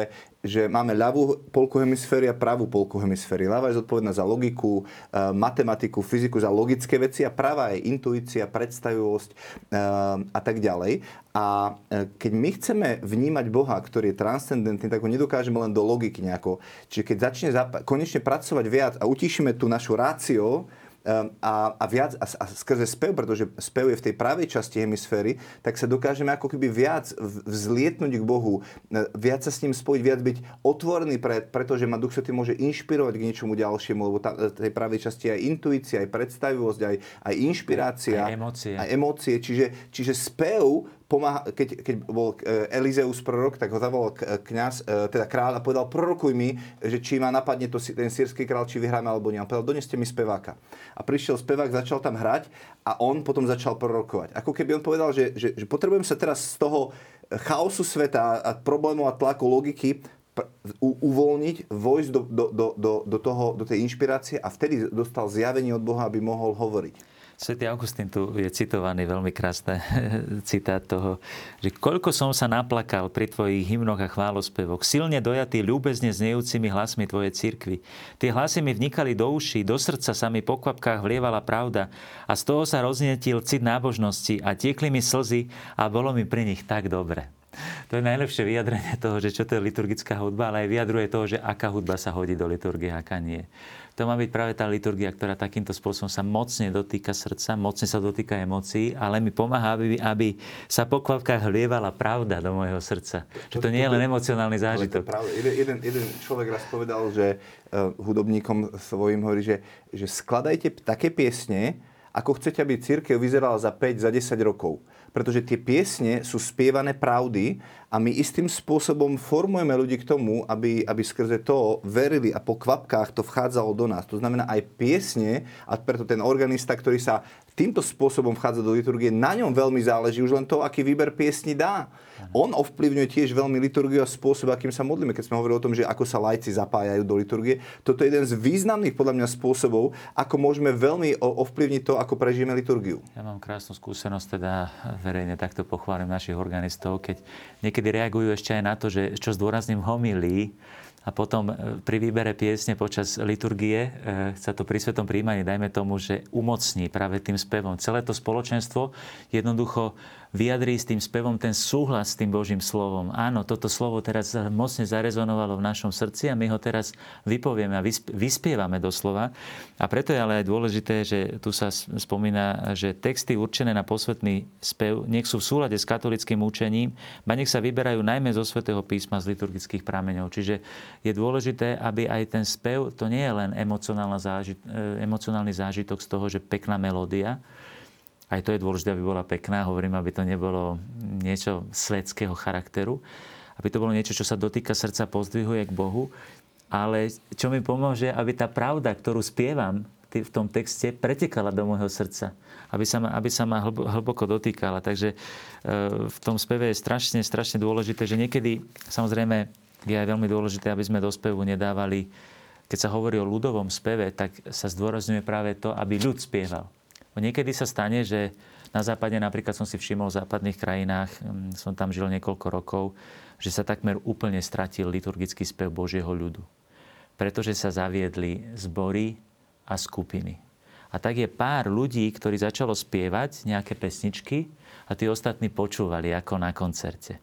že máme ľavú polku hemisféry a pravú polku hemisféry. Ľava je zodpovedná za logiku, eh, matematiku, fyziku, za logické veci a pravá je intuícia, predstavivosť eh, a tak ďalej. A eh, keď my chceme vnímať Boha, ktorý je transcendentný, tak ho nedokážeme len do logiky nejako. Čiže keď začne konečne pracovať viac a utišíme tú našu rácio, a, a viac a, a skrze spev, pretože spev je v tej pravej časti hemisféry, tak sa dokážeme ako keby viac vzlietnúť k Bohu, e, viac sa s ním spojiť, viac byť otvorený, pre, pretože ma Duch Svetý môže inšpirovať k niečomu ďalšiemu, lebo tá, e, tej pravej časti aj intuícia, aj predstavivosť, aj, aj inšpirácia. Aj emócie. Aj emócie. Čiže, čiže spev pomáha, keď, keď bol e, Elizeus prorok, tak ho zavolal kňaz, e, teda kráľ a povedal, prorokuj mi, že či ma napadne to, ten sírsky král, či vyhráme alebo nie. On povedal, doneste mi speváka. A prišiel spevák, začal tam hrať a on potom začal prorokovať. Ako keby on povedal, že, že, že potrebujem sa teraz z toho chaosu sveta a problémov a tlaku logiky u, uvoľniť, vojsť do, do, do, do, do, toho, do tej inšpirácie a vtedy dostal zjavenie od Boha, aby mohol hovoriť. Svetý Augustín tu je citovaný veľmi krásne [laughs] citát toho, že koľko som sa naplakal pri tvojich hymnoch a chválospevoch, silne dojatý ľúbezne znejúcimi hlasmi tvojej cirkvi. Tie hlasy mi vnikali do uší, do srdca sa mi po kvapkách vlievala pravda a z toho sa roznietil cit nábožnosti a tiekli mi slzy a bolo mi pri nich tak dobre. To je najlepšie vyjadrenie toho, že čo to je liturgická hudba, ale aj vyjadruje toho, že aká hudba sa hodí do liturgie, aká nie to má byť práve tá liturgia, ktorá takýmto spôsobom sa mocne dotýka srdca, mocne sa dotýka emócií, ale mi pomáha, aby, aby sa po kvapkách hlievala pravda do môjho srdca. Čo to, to nie je len emocionálny zážitok. Jeden, jeden, jeden človek raz povedal, že uh, hudobníkom svojim hovorí, že, že skladajte také piesne, ako chcete, aby církev vyzerala za 5, za 10 rokov pretože tie piesne sú spievané pravdy a my istým spôsobom formujeme ľudí k tomu, aby, aby skrze to verili a po kvapkách to vchádzalo do nás. To znamená aj piesne, a preto ten organista, ktorý sa týmto spôsobom vchádza do liturgie, na ňom veľmi záleží už len to, aký výber piesni dá. On ovplyvňuje tiež veľmi liturgiu a spôsob, akým sa modlíme. Keď sme hovorili o tom, že ako sa lajci zapájajú do liturgie, toto je jeden z významných podľa mňa spôsobov, ako môžeme veľmi ovplyvniť to, ako prežijeme liturgiu. Ja mám krásnu skúsenosť, teda verejne takto pochválim našich organistov, keď niekedy reagujú ešte aj na to, že čo zdôrazním homilí, a potom e, pri výbere piesne počas liturgie e, sa to pri svetom príjmaní, dajme tomu, že umocní práve tým spevom. Celé to spoločenstvo jednoducho vyjadrí s tým spevom ten súhlas s tým Božím slovom. Áno, toto slovo teraz mocne zarezonovalo v našom srdci a my ho teraz vypovieme a vyspievame doslova. A preto je ale aj dôležité, že tu sa spomína, že texty určené na posvetný spev nech sú v súlade s katolickým učením, ba nech sa vyberajú najmä zo svätého písma z liturgických prameňov. Čiže je dôležité, aby aj ten spev, to nie je len e, emocionálny zážitok z toho, že pekná melódia, aj to je dôležité, aby bola pekná. Hovorím, aby to nebolo niečo svetského charakteru. Aby to bolo niečo, čo sa dotýka srdca, pozdvihuje k Bohu. Ale čo mi pomôže, aby tá pravda, ktorú spievam v tom texte, pretekala do môjho srdca. Aby sa ma, aby sa ma hlboko dotýkala. Takže e, v tom speve je strašne, strašne dôležité, že niekedy, samozrejme, je aj veľmi dôležité, aby sme do spevu nedávali, keď sa hovorí o ľudovom speve, tak sa zdôrazňuje práve to, aby ľud spieval. Niekedy sa stane, že na západe, napríklad som si všimol v západných krajinách, mm, som tam žil niekoľko rokov, že sa takmer úplne stratil liturgický spev Božieho ľudu. Pretože sa zaviedli zbory a skupiny. A tak je pár ľudí, ktorí začalo spievať nejaké pesničky a tí ostatní počúvali ako na koncerte.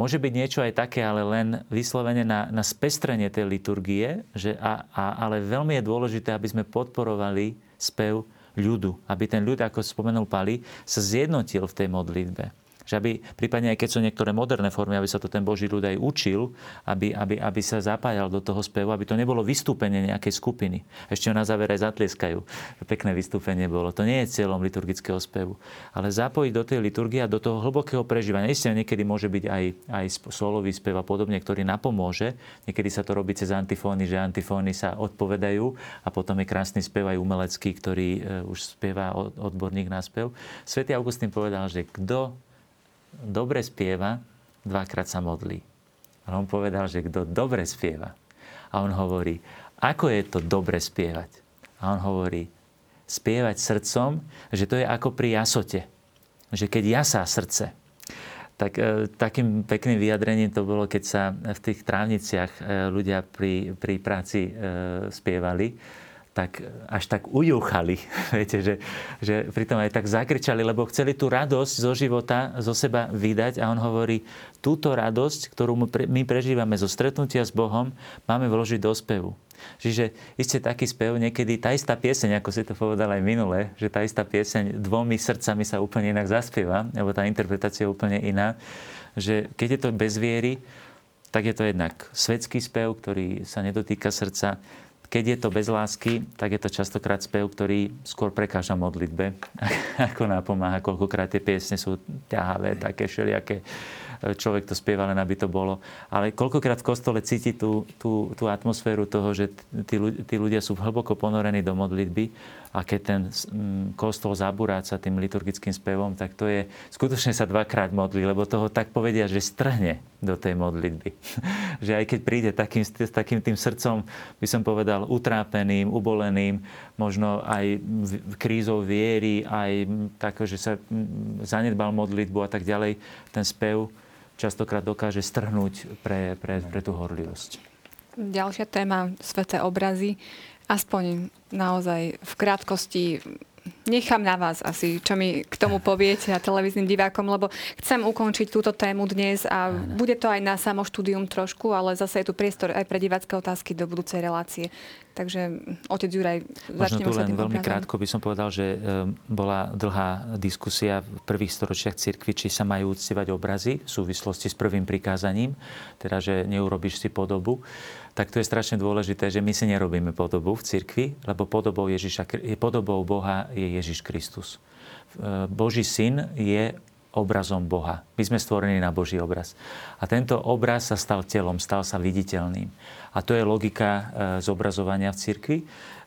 Môže byť niečo aj také, ale len vyslovene na, na spestrenie tej liturgie, že a, a, ale veľmi je dôležité, aby sme podporovali spev ľudu, aby ten ľud, ako spomenul Pali, sa zjednotil v tej modlitbe že aby, prípadne aj keď sú niektoré moderné formy, aby sa to ten Boží ľud aj učil, aby, aby, aby sa zapájal do toho spevu, aby to nebolo vystúpenie nejakej skupiny. Ešte na záver aj zatlieskajú. Pekné vystúpenie bolo. To nie je cieľom liturgického spevu. Ale zapojiť do tej liturgie a do toho hlbokého prežívania. Isté niekedy môže byť aj, aj solový spev a podobne, ktorý napomôže. Niekedy sa to robí cez antifóny, že antifóny sa odpovedajú a potom je krásny spev aj umelecký, ktorý e, už spieva odborník na spev. Svetý Augustín povedal, že kto dobre spieva, dvakrát sa modlí. A on povedal, že kto dobre spieva. A on hovorí, ako je to dobre spievať? A on hovorí, spievať srdcom, že to je ako pri jasote. Že keď jasá srdce, tak e, takým pekným vyjadrením to bolo, keď sa v tých trávniciach e, ľudia pri, pri práci e, spievali tak až tak ujúchali, [laughs] viete, že, že pritom aj tak zakričali, lebo chceli tú radosť zo života, zo seba vydať a on hovorí, túto radosť, ktorú my prežívame zo stretnutia s Bohom, máme vložiť do spevu. Čiže iste taký spev, niekedy tá istá pieseň, ako si to povedal aj minule, že tá istá pieseň dvomi srdcami sa úplne inak zaspieva, lebo tá interpretácia je úplne iná, že keď je to bez viery, tak je to jednak svetský spev, ktorý sa nedotýka srdca, keď je to bez lásky, tak je to častokrát spev, ktorý skôr prekáža modlitbe, [laughs] ako napomáha. Koľkokrát tie piesne sú ťahavé, také všelijaké človek to spieva len aby to bolo. Ale koľkokrát v kostole cíti tú, tú, tú atmosféru toho, že tí, tí ľudia sú hlboko ponorení do modlitby a keď ten kostol zabúráca tým liturgickým spevom, tak to je, skutočne sa dvakrát modlí, lebo toho tak povedia, že strhne do tej modlitby. [laughs] že aj keď príde takým, s takým tým srdcom, by som povedal, utrápeným, uboleným, možno aj krízou viery, aj tak, že sa zanedbal modlitbu a tak ďalej, ten spev častokrát dokáže strhnúť pre, pre, pre tú horlivosť. Ďalšia téma, sveté obrazy. Aspoň naozaj v krátkosti nechám na vás asi, čo mi k tomu poviete a televíznym divákom, lebo chcem ukončiť túto tému dnes a bude to aj na samoštúdium trošku, ale zase je tu priestor aj pre divácké otázky do budúcej relácie. Takže otec Juraj, začneme Možno tu len veľmi obrazom. krátko by som povedal, že bola dlhá diskusia v prvých storočiach cirkvi, či sa majú uctievať obrazy v súvislosti s prvým prikázaním, teda že neurobíš si podobu tak to je strašne dôležité, že my si nerobíme podobu v cirkvi, lebo podobou, Ježiša, podobou Boha je Ježiš Kristus. E, Boží syn je obrazom Boha. My sme stvorení na Boží obraz. A tento obraz sa stal telom, stal sa viditeľným. A to je logika e, zobrazovania v cirkvi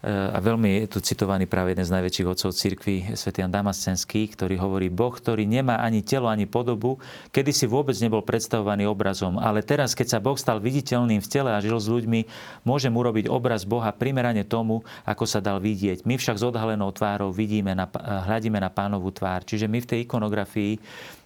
a veľmi je tu citovaný práve jeden z najväčších otcov cirkvi, svätý Jan Damascenský, ktorý hovorí, Boh, ktorý nemá ani telo, ani podobu, kedy si vôbec nebol predstavovaný obrazom, ale teraz, keď sa Boh stal viditeľným v tele a žil s ľuďmi, môžem urobiť obraz Boha primerane tomu, ako sa dal vidieť. My však s odhalenou tvárou vidíme, na, hľadíme na pánovú tvár. Čiže my v tej ikonografii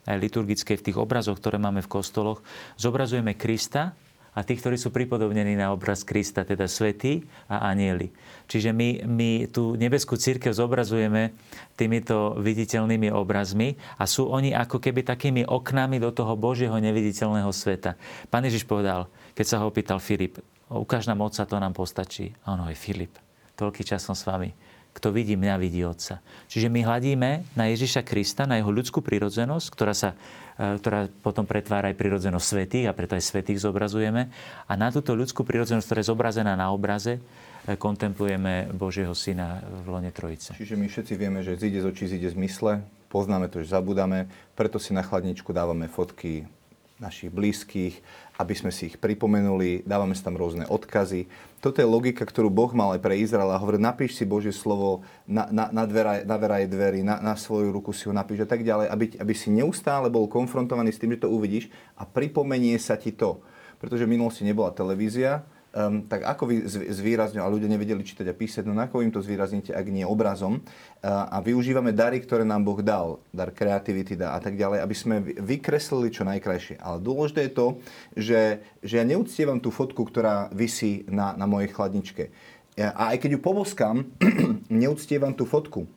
aj liturgickej, v tých obrazoch, ktoré máme v kostoloch, zobrazujeme Krista, a tí, ktorí sú pripodobnení na obraz Krista, teda svätí a anieli. Čiže my, my tú nebeskú církev zobrazujeme týmito viditeľnými obrazmi a sú oni ako keby takými oknami do toho Božieho neviditeľného sveta. Pán Ježiš povedal, keď sa ho opýtal Filip, ukáž nám Otca, to nám postačí. A on hovorí, Filip, toľký čas som s vami kto vidí mňa, vidí Otca. Čiže my hľadíme na Ježiša Krista, na jeho ľudskú prírodzenosť, ktorá sa e, ktorá potom pretvára aj prirodzenosť svetých a preto aj svetých zobrazujeme. A na túto ľudskú prírodzenosť, ktorá je zobrazená na obraze, e, kontemplujeme Božieho Syna v lone Trojice. Čiže my všetci vieme, že zíde z očí, zíde z mysle, poznáme to, že zabudáme, preto si na chladničku dávame fotky našich blízkych, aby sme si ich pripomenuli, dávame si tam rôzne odkazy. Toto je logika, ktorú Boh mal aj pre Izraela. Hovorí, napíš si Božie slovo na, na, na, dvera, na veraj dverí, na, na svoju ruku si ho napíš a tak ďalej, aby, aby si neustále bol konfrontovaný s tým, že to uvidíš a pripomenie sa ti to. Pretože v minulosti nebola televízia, um, tak ako vy zvýrazňujete, a ľudia nevedeli čítať a písať, no ako im to zvýraznite, ak nie obrazom. Uh, a využívame dary, ktoré nám Boh dal, dar kreativity dá a tak ďalej, aby sme vykreslili čo najkrajšie. Ale dôležité je to, že, že ja neúctievam tú fotku, ktorá vysí na, na mojej chladničke. A aj keď ju poboskám, [clears throat] neúctievam tú fotku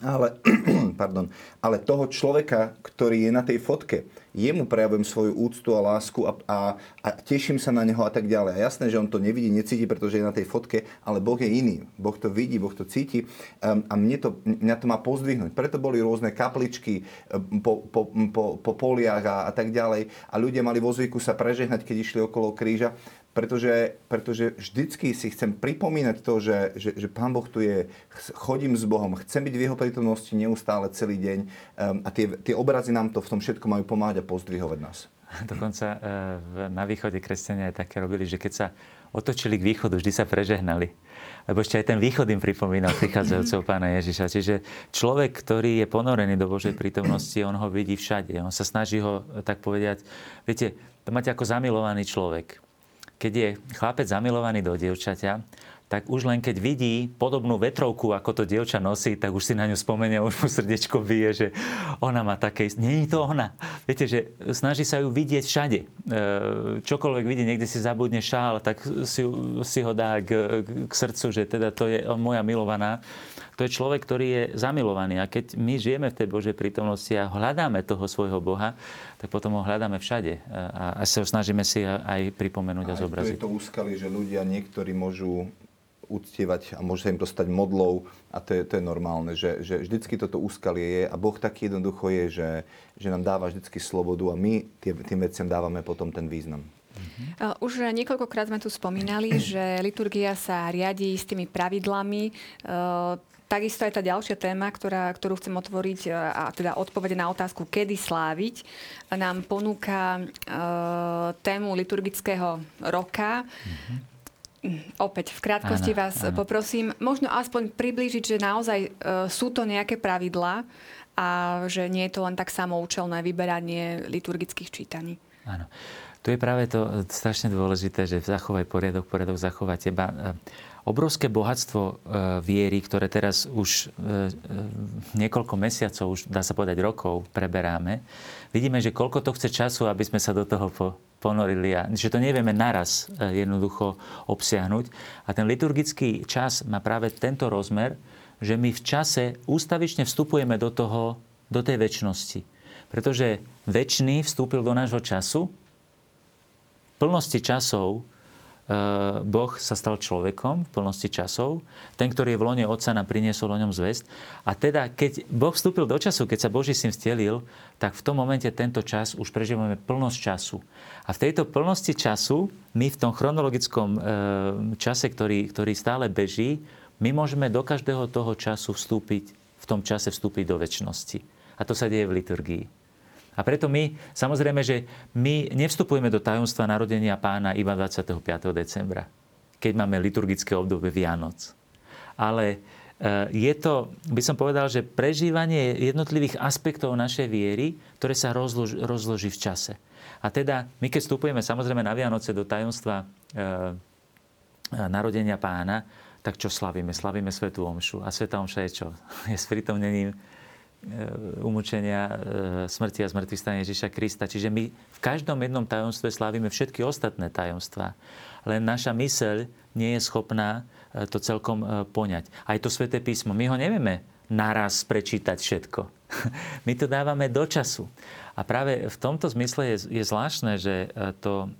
ale, [clears throat] pardon, ale toho človeka, ktorý je na tej fotke, jemu prejavujem svoju úctu a lásku a, a, a teším sa na neho a tak ďalej. A jasné, že on to nevidí, necíti, pretože je na tej fotke, ale Boh je iný. Boh to vidí, Boh to cíti um, a mne to, mňa to má pozdvihnúť. Preto boli rôzne kapličky um, po, po, po, po poliach a, a tak ďalej. A ľudia mali vo zvyku sa prežehnať, keď išli okolo kríža pretože, pretože vždycky si chcem pripomínať to, že, že, že Pán Boh tu je, chodím s Bohom, chcem byť v Jeho prítomnosti neustále celý deň um, a tie, tie obrazy nám to v tom všetko majú pomáhať a pozdvihovať nás. Dokonca uh, na východe kresťania aj také robili, že keď sa otočili k východu, vždy sa prežehnali. Lebo ešte aj ten východ im pripomínal prichádzajúceho pána Ježiša. Čiže človek, ktorý je ponorený do Božej prítomnosti, on ho vidí všade. On sa snaží ho, tak povediať, viete, to máte ako zamilovaný človek keď je chlapec zamilovaný do dievčaťa, tak už len keď vidí podobnú vetrovku, ako to dievča nosí, tak už si na ňu spomenie, už mu srdiečko bije, že ona má také... Není to ona. Viete, že snaží sa ju vidieť všade. E, čokoľvek vidí, niekde si zabudne šál, tak si, si ho dá k, k srdcu, že teda to je moja milovaná to je človek, ktorý je zamilovaný. A keď my žijeme v tej Božej prítomnosti a hľadáme toho svojho Boha, tak potom ho hľadáme všade. A, a sa ho snažíme si aj pripomenúť a, a zobraziť. to je to úskali, že ľudia niektorí môžu uctievať a môže sa im dostať modlou a to je, to je normálne, že, že vždycky toto úskalie je a Boh taký jednoducho je, že, že nám dáva vždycky slobodu a my tým, tým veciam dávame potom ten význam. Uh, už niekoľkokrát sme tu spomínali, že liturgia sa riadi s tými pravidlami. Takisto aj tá ďalšia téma, ktorá, ktorú chcem otvoriť, uh, a teda odpovede na otázku, kedy sláviť, nám ponúka tému liturgického roka. Mm-hmm. Opäť v krátkosti áno, vás áno. poprosím, možno aspoň priblížiť, že naozaj sú to nejaké pravidlá a že nie je to len tak samoučelné vyberanie liturgických čítaní. Áno. Tu je práve to strašne dôležité, že zachovaj poriadok, poriadok zachová teba. Obrovské bohatstvo e, viery, ktoré teraz už e, e, niekoľko mesiacov, už dá sa povedať rokov, preberáme, vidíme, že koľko to chce času, aby sme sa do toho ponorili a že to nevieme naraz jednoducho obsiahnuť. A ten liturgický čas má práve tento rozmer, že my v čase ústavične vstupujeme do toho, do tej väčšnosti. Pretože väčší vstúpil do nášho času plnosti časov Boh sa stal človekom v plnosti časov. Ten, ktorý je v lone Otca, nám priniesol o ňom zväzť. A teda, keď Boh vstúpil do času, keď sa Boží syn vstelil, tak v tom momente tento čas už prežívame plnosť času. A v tejto plnosti času, my v tom chronologickom e, čase, ktorý, ktorý stále beží, my môžeme do každého toho času vstúpiť, v tom čase vstúpiť do väčšnosti. A to sa deje v liturgii. A preto my, samozrejme, že my nevstupujeme do tajomstva narodenia pána iba 25. decembra, keď máme liturgické obdobie Vianoc. Ale eh, je to, by som povedal, že prežívanie jednotlivých aspektov našej viery, ktoré sa rozlož, rozloží v čase. A teda my, keď vstupujeme samozrejme na Vianoce do tajomstva e, narodenia pána, tak čo slavíme? Slavíme Svetú Omšu. A Sveta Omša je čo? [laughs] Je s pritomnením umúčenia, smrti a zmrtvých stane Ježiša Krista. Čiže my v každom jednom tajomstve slávime všetky ostatné tajomstvá. Len naša myseľ nie je schopná to celkom poňať. Aj to sväté písmo. My ho nevieme naraz prečítať všetko. [laughs] My to dávame do času. A práve v tomto zmysle je, je zvláštne, že to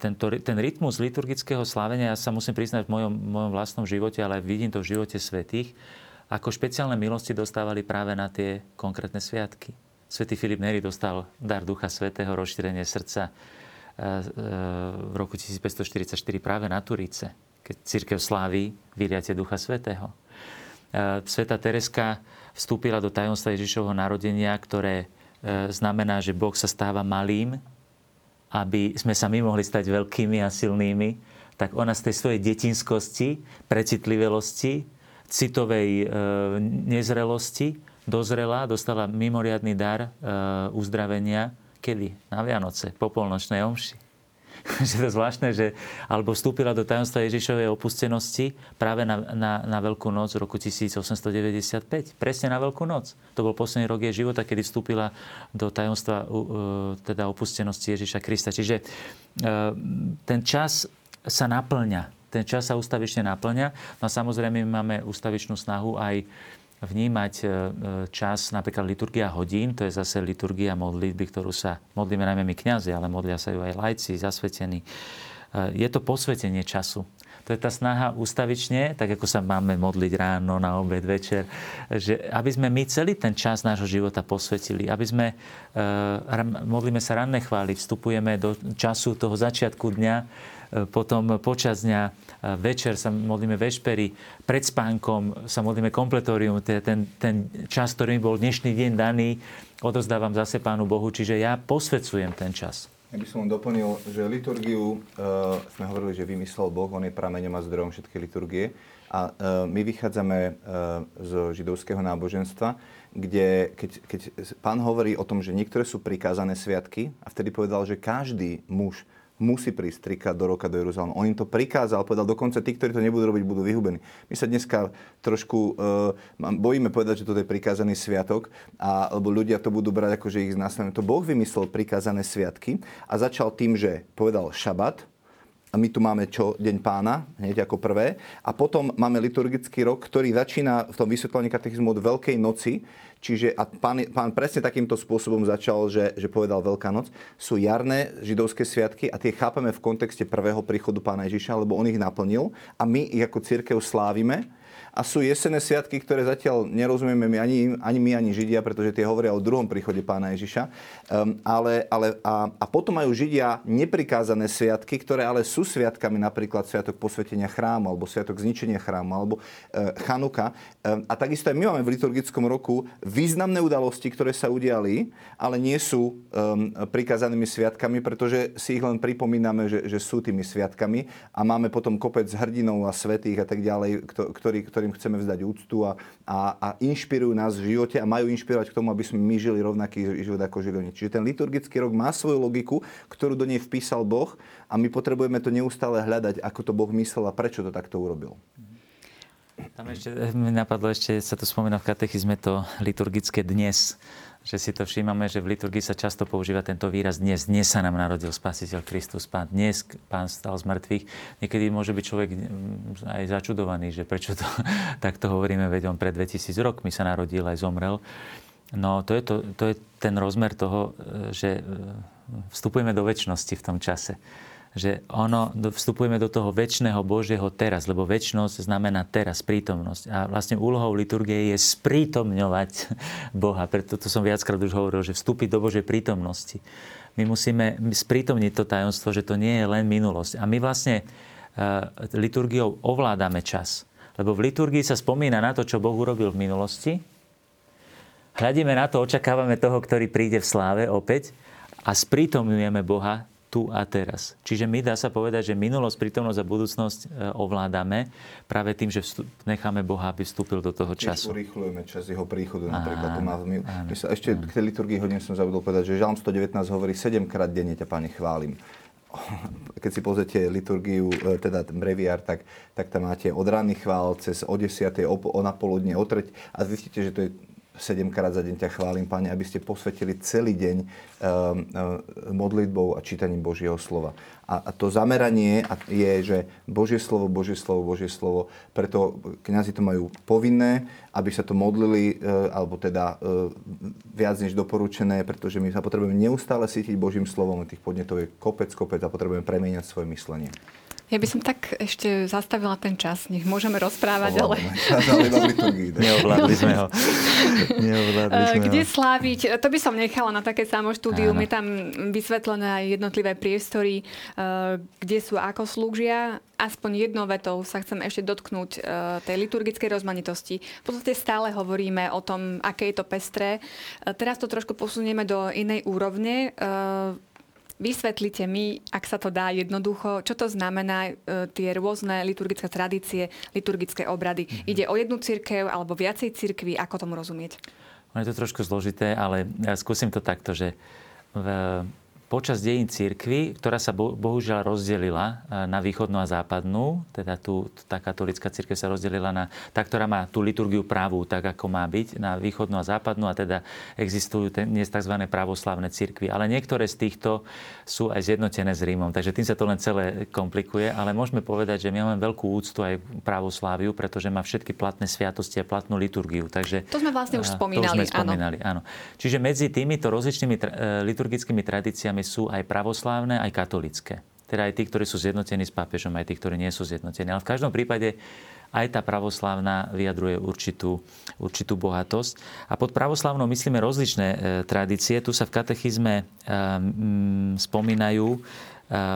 tento, ten rytmus liturgického slávenia, ja sa musím priznať v mojom, mojom vlastnom živote, ale vidím to v živote svetých, ako špeciálne milosti dostávali práve na tie konkrétne sviatky. Svetý Filip Neri dostal dar Ducha Svetého, rozšírenie srdca e, e, v roku 1544 práve na Turice, keď církev sláví vyliatie Ducha Svetého. E, Sveta Tereska vstúpila do tajomstva Ježišovho narodenia, ktoré znamená, že Boh sa stáva malým aby sme sa my mohli stať veľkými a silnými, tak ona z tej svojej detinskosti, precitlivelosti, citovej e, nezrelosti dozrela, dostala mimoriadný dar e, uzdravenia. Kedy? Na Vianoce, po polnočnej omši. [laughs] že to zvláštne, že alebo vstúpila do tajomstva Ježišovej opustenosti práve na, na, na Veľkú noc roku 1895. Presne na Veľkú noc. To bol posledný rok jej života, kedy vstúpila do tajomstva uh, teda opustenosti Ježiša Krista. Čiže ten čas sa naplňa. Ten čas sa ustavične naplňa. No a samozrejme my máme ustavičnú snahu aj vnímať e, čas, napríklad liturgia hodín, to je zase liturgia modlitby, ktorú sa modlíme najmä my kňazi, ale modlia sa ju aj lajci, zasvetení. E, je to posvetenie času. To je tá snaha ustavične, tak ako sa máme modliť ráno, na obed, večer, že aby sme my celý ten čas nášho života posvetili, aby sme, modlíme sa ranné chvály, vstupujeme do času toho začiatku dňa, potom počas dňa, večer sa modlíme vešpery, pred spánkom sa modlíme kompletórium, teda ten, ten čas, ktorý bol dnešný deň daný, odozdávam zase Pánu Bohu, čiže ja posvedcujem ten čas. Ja by som doplnil, že liturgiu uh, sme hovorili, že vymyslel Boh, on je prameňom a zdrojom všetkej liturgie. A uh, my vychádzame uh, z židovského náboženstva, kde keď, keď pán hovorí o tom, že niektoré sú prikázané sviatky, a vtedy povedal, že každý muž musí prísť trikrát do roka do Jeruzalema. On im to prikázal, povedal, dokonca tí, ktorí to nebudú robiť, budú vyhubení. My sa dneska trošku uh, bojíme povedať, že toto je prikázaný sviatok, a, lebo ľudia to budú brať ako, že ich znásledne. To Boh vymyslel prikázané sviatky a začal tým, že povedal šabat, my tu máme čo? Deň pána, hneď ako prvé. A potom máme liturgický rok, ktorý začína v tom vysvetľovaní katechizmu od Veľkej noci, Čiže a pán, pán presne takýmto spôsobom začal, že, že povedal Veľká noc. Sú jarné židovské sviatky a tie chápeme v kontexte prvého príchodu pána Ježiša, lebo on ich naplnil a my ich ako církev slávime a sú jesenné sviatky, ktoré zatiaľ nerozumieme my, ani, ani my, ani Židia, pretože tie hovoria o druhom príchode pána Ježiša. Um, ale, ale, a, a potom majú Židia neprikázané sviatky, ktoré ale sú sviatkami, napríklad sviatok posvetenia chrámu, alebo sviatok zničenia chrámu, alebo uh, Chanuka. Um, a takisto aj my máme v liturgickom roku významné udalosti, ktoré sa udiali, ale nie sú um, prikázanými sviatkami, pretože si ich len pripomíname, že, že sú tými sviatkami a máme potom kopec hrdinov a svetých a tak ďalej, ktorí, ktorí ktorým chceme vzdať úctu a, a, a inšpirujú nás v živote a majú inšpirovať k tomu, aby sme my žili rovnaký život ako žili oni. Čiže ten liturgický rok má svoju logiku, ktorú do nej vpísal Boh a my potrebujeme to neustále hľadať, ako to Boh myslel a prečo to takto urobil. Tam ešte mi napadlo, ešte sa to spomína v katechizme to liturgické dnes že si to všímame, že v liturgii sa často používa tento výraz dnes. Dnes sa nám narodil Spasiteľ Kristus Pán. Dnes Pán stal z mŕtvych. Niekedy môže byť človek mm, aj začudovaný, že prečo to [laughs] takto hovoríme, veď on pred 2000 rokmi sa narodil aj zomrel. No to je, to, to je ten rozmer toho, e, že e, vstupujeme do väčšnosti v tom čase že ono, vstupujeme do toho väčšného Božieho teraz, lebo väčšnosť znamená teraz, prítomnosť. A vlastne úlohou liturgie je sprítomňovať [laughs] Boha. Preto to som viackrát už hovoril, že vstúpiť do Božej prítomnosti. My musíme sprítomniť to tajomstvo, že to nie je len minulosť. A my vlastne uh, liturgiou ovládame čas. Lebo v liturgii sa spomína na to, čo Boh urobil v minulosti. Hľadíme na to, očakávame toho, ktorý príde v sláve opäť a sprítomňujeme Boha tu a teraz. Čiže my dá sa povedať, že minulosť, prítomnosť a budúcnosť e, ovládame práve tým, že vstup, necháme Boha, aby vstúpil do toho času. Tiež urýchlujeme čas jeho príchodu, napríklad. Áno, to má, my, my sa, ešte áno. k tej liturgii hodine som zabudol povedať, že Žalm 119 hovorí 7 krát denne ťa, Pane, chválim. [laughs] keď si pozrite liturgiu, e, teda ten breviár, tak, tak tam máte od ranných chvál cez o 10. o, o napoludne, o treť a zistíte, že to je 7 krát za deň ťa chválim, Pane, aby ste posvetili celý deň um, um, modlitbou a čítaním Božieho slova. A, to zameranie je, že Božie slovo, Božie slovo, Božie slovo, preto kňazi to majú povinné, aby sa to modlili, uh, alebo teda viac než doporučené, pretože my sa potrebujeme neustále sítiť Božím slovom, tých podnetov je kopec, kopec a potrebujeme premieňať svoje myslenie. Ja by som tak ešte zastavila ten čas. Nech môžeme rozprávať, ale... Neovládli sme ho. [laughs] Neovládli sme Kde ho. sláviť? To by som nechala na také samoštúdium. Je tam vysvetlené aj jednotlivé priestory, eh, kde sú ako slúžia. Aspoň jednou vetou sa chcem ešte dotknúť eh, tej liturgickej rozmanitosti. V podstate stále hovoríme o tom, aké je to pestré. Eh, teraz to trošku posunieme do inej úrovne Vysvetlite mi, ak sa to dá jednoducho, čo to znamená e, tie rôzne liturgické tradície, liturgické obrady. Mm-hmm. Ide o jednu církev alebo viacej církvy, ako tomu rozumieť? je to trošku zložité, ale ja skúsim to takto, že v, počas dejín církvy, ktorá sa bohužiaľ rozdelila e, na východnú a západnú, teda tu, tá katolická církev sa rozdelila na tá, ktorá má tú liturgiu právu, tak ako má byť, na východnú a západnú a teda existujú dnes tzv. pravoslavné církvy. Ale niektoré z týchto sú aj zjednotené s Rímom, takže tým sa to len celé komplikuje, ale môžeme povedať, že my máme veľkú úctu aj pravosláviu, pretože má všetky platné sviatosti a platnú liturgiu. Takže, to sme vlastne už spomínali. To sme spomínali, áno. áno. Čiže medzi týmito rozličnými tra- e, liturgickými tradíciami sú aj pravoslávne, aj katolické. Teda aj tí, ktorí sú zjednotení s pápežom, aj tí, ktorí nie sú zjednotení. Ale v každom prípade aj tá pravoslávna vyjadruje určitú, určitú bohatosť. A pod pravoslávnou myslíme rozličné e, tradície. Tu sa v katechizme e, m, spomínajú e,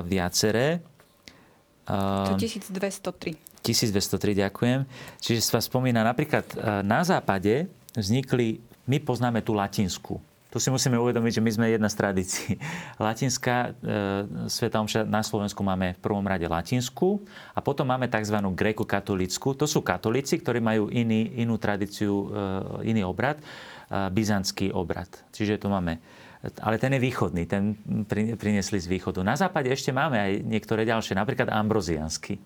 viaceré. To 1203. 1203, ďakujem. Čiže sa spomína napríklad e, na západe vznikli, my poznáme tú latinskú tu si musíme uvedomiť, že my sme jedna z tradícií. [laughs] Latinská e, Sveta Omša na Slovensku máme v prvom rade latinskú a potom máme tzv. gréko-katolickú. To sú katolíci, ktorí majú iný, inú tradíciu, e, iný obrad, e, byzantský obrad. Čiže tu máme ale ten je východný, ten priniesli z východu. Na západe ešte máme aj niektoré ďalšie, napríklad ambroziansky.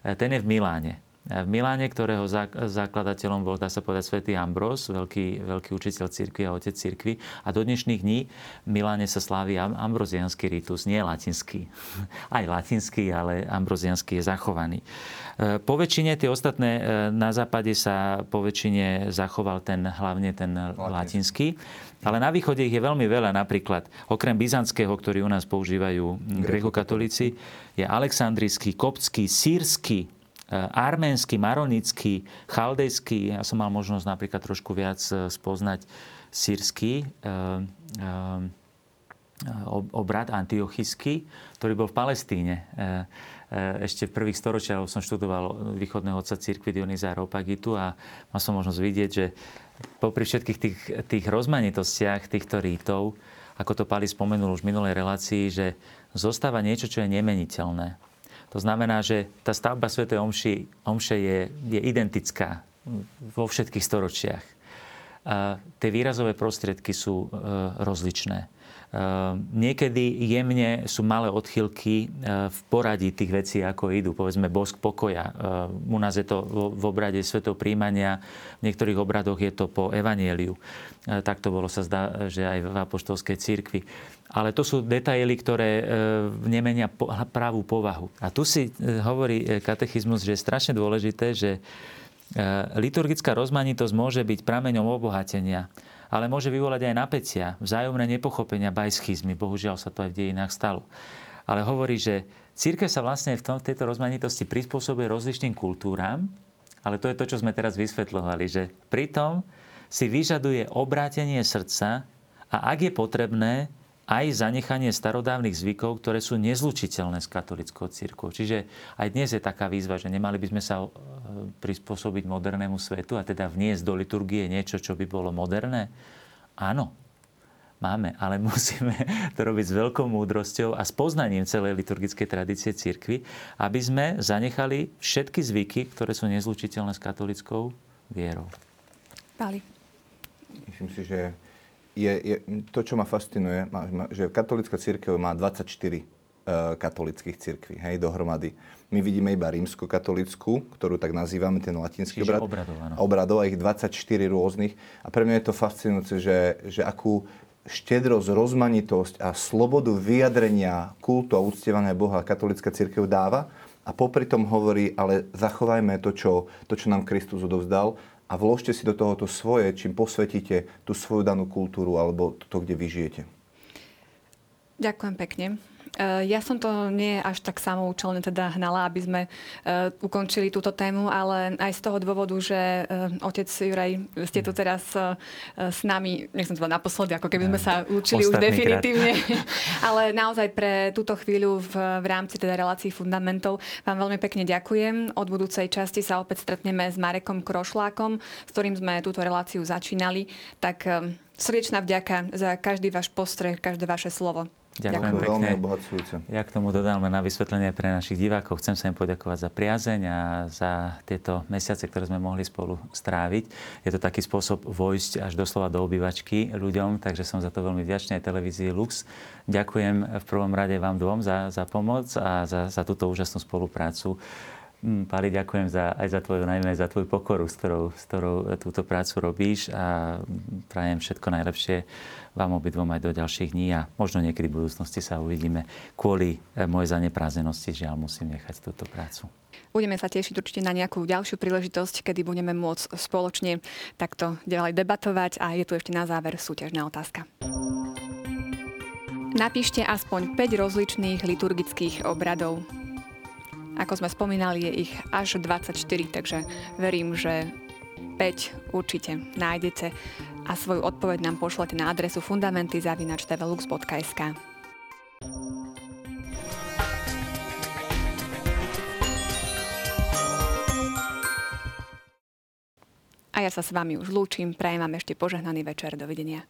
E, ten je v Miláne v Miláne, ktorého zakladateľom bol, dá sa povedať, svätý Ambros, veľký, veľký učiteľ cirkvi a otec cirkvi. A do dnešných dní v Miláne sa slávi ambrozianský ritus, nie latinský. [laughs] Aj latinský, ale ambrozianský je zachovaný. E, po väčšine tie ostatné, e, na západe sa po väčšine zachoval ten, hlavne ten latinský. Ale na východe ich je veľmi veľa. Napríklad, okrem byzantského, ktorý u nás používajú grekokatolíci, je aleksandrijský, koptský, sírsky, arménsky, maronický, chaldejský. Ja som mal možnosť napríklad trošku viac eh, spoznať sírsky eh, obrad antiochijský, ktorý bol v Palestíne. Ešte v prvých storočiach som študoval východného otca církvy Dionyza Ropagitu a mal som možnosť vidieť, že popri všetkých tých, tých rozmanitostiach týchto rítov, ako to Pali spomenul už v minulej relácii, že zostáva niečo, čo je nemeniteľné to znamená, že tá stavba Sv. Omši, Omše je, je identická vo všetkých storočiach. Tie výrazové prostriedky sú e, rozličné. E, niekedy jemne sú malé odchylky e, v poradí tých vecí, ako idú. Povedzme bosk pokoja. U nás je to v obrade svetov príjmania, v niektorých obradoch je to po evanieliu. Tak to bolo sa zdá, že aj v apoštolskej církvi. Ale to sú detaily, ktoré nemenia pravú povahu. A tu si hovorí katechizmus, že je strašne dôležité, že liturgická rozmanitosť môže byť prameňom obohatenia, ale môže vyvolať aj napätia, vzájomné nepochopenia, bajschizmy. Bohužiaľ sa to aj v dejinách stalo. Ale hovorí, že církev sa vlastne v, tom, tejto rozmanitosti prispôsobuje rozličným kultúram, ale to je to, čo sme teraz vysvetľovali, že pritom si vyžaduje obrátenie srdca a ak je potrebné, aj zanechanie starodávnych zvykov, ktoré sú nezlučiteľné s katolickou církvou. Čiže aj dnes je taká výzva, že nemali by sme sa e, prispôsobiť modernému svetu a teda vniesť do liturgie niečo, čo by bolo moderné. Áno, máme, ale [laughs] musíme to robiť s veľkou múdrosťou a s poznaním celej liturgickej tradície církvy, aby sme zanechali všetky zvyky, ktoré sú nezlučiteľné s katolickou vierou. Pali. Myslím si, že je, je, to, čo ma fascinuje, že katolická církev má 24 katolických cirkví, hej, dohromady. My vidíme iba rímsko-katolickú, ktorú tak nazývame, ten latinský Čiže obrad. obradov, áno. Obradov, a ich 24 rôznych. A pre mňa je to fascinujúce, že, že akú štedrosť, rozmanitosť a slobodu vyjadrenia kultu a uctievania Boha katolická církev dáva. A popri tom hovorí, ale zachovajme to, čo, to, čo nám Kristus odovzdal a vložte si do toho to svoje, čím posvetíte tú svoju danú kultúru alebo to, kde vy žijete. Ďakujem pekne. Eh, ja som to nie až tak samoučelne teda hnala, aby sme uh, ukončili túto tému, ale aj z toho dôvodu, že uh, otec Juraj, ste tu teraz uh, s nami, nechcem to naposledy, ako keby sme sa učili už definitívne, [laughs] ale naozaj pre túto chvíľu v, v rámci teda relácií fundamentov vám veľmi pekne ďakujem. Od budúcej časti sa opäť stretneme s Marekom Krošlákom, s ktorým sme túto reláciu začínali. Tak srdečná vďaka za každý váš postreh, každé vaše slovo. Ďakujem pekne. Veľmi obohacujúce. Ja k tomu dodám len na vysvetlenie pre našich divákov. Chcem sa im poďakovať za priazeň a za tieto mesiace, ktoré sme mohli spolu stráviť. Je to taký spôsob vojsť až doslova do obývačky ľuďom, takže som za to veľmi vďačný aj televízii Lux. Ďakujem v prvom rade vám dvom za, za pomoc a za, za túto úžasnú spoluprácu. Hm, Pali, ďakujem za, aj za tvoju, najmä za tvoju pokoru, s ktorou, s ktorou túto prácu robíš a prajem všetko najlepšie vám obidvom aj do ďalších dní a možno niekedy v budúcnosti sa uvidíme. Kvôli e, mojej zaneprázenosti žiaľ musím nechať túto prácu. Budeme sa tešiť určite na nejakú ďalšiu príležitosť, kedy budeme môcť spoločne takto ďalej debatovať a je tu ešte na záver súťažná otázka. Napíšte aspoň 5 rozličných liturgických obradov. Ako sme spomínali, je ich až 24, takže verím, že 5 určite nájdete a svoju odpoveď nám pošlete na adresu fundamenty.tvlux.sk. A ja sa s vami už lúčim, prajem vám ešte požehnaný večer. Dovidenia.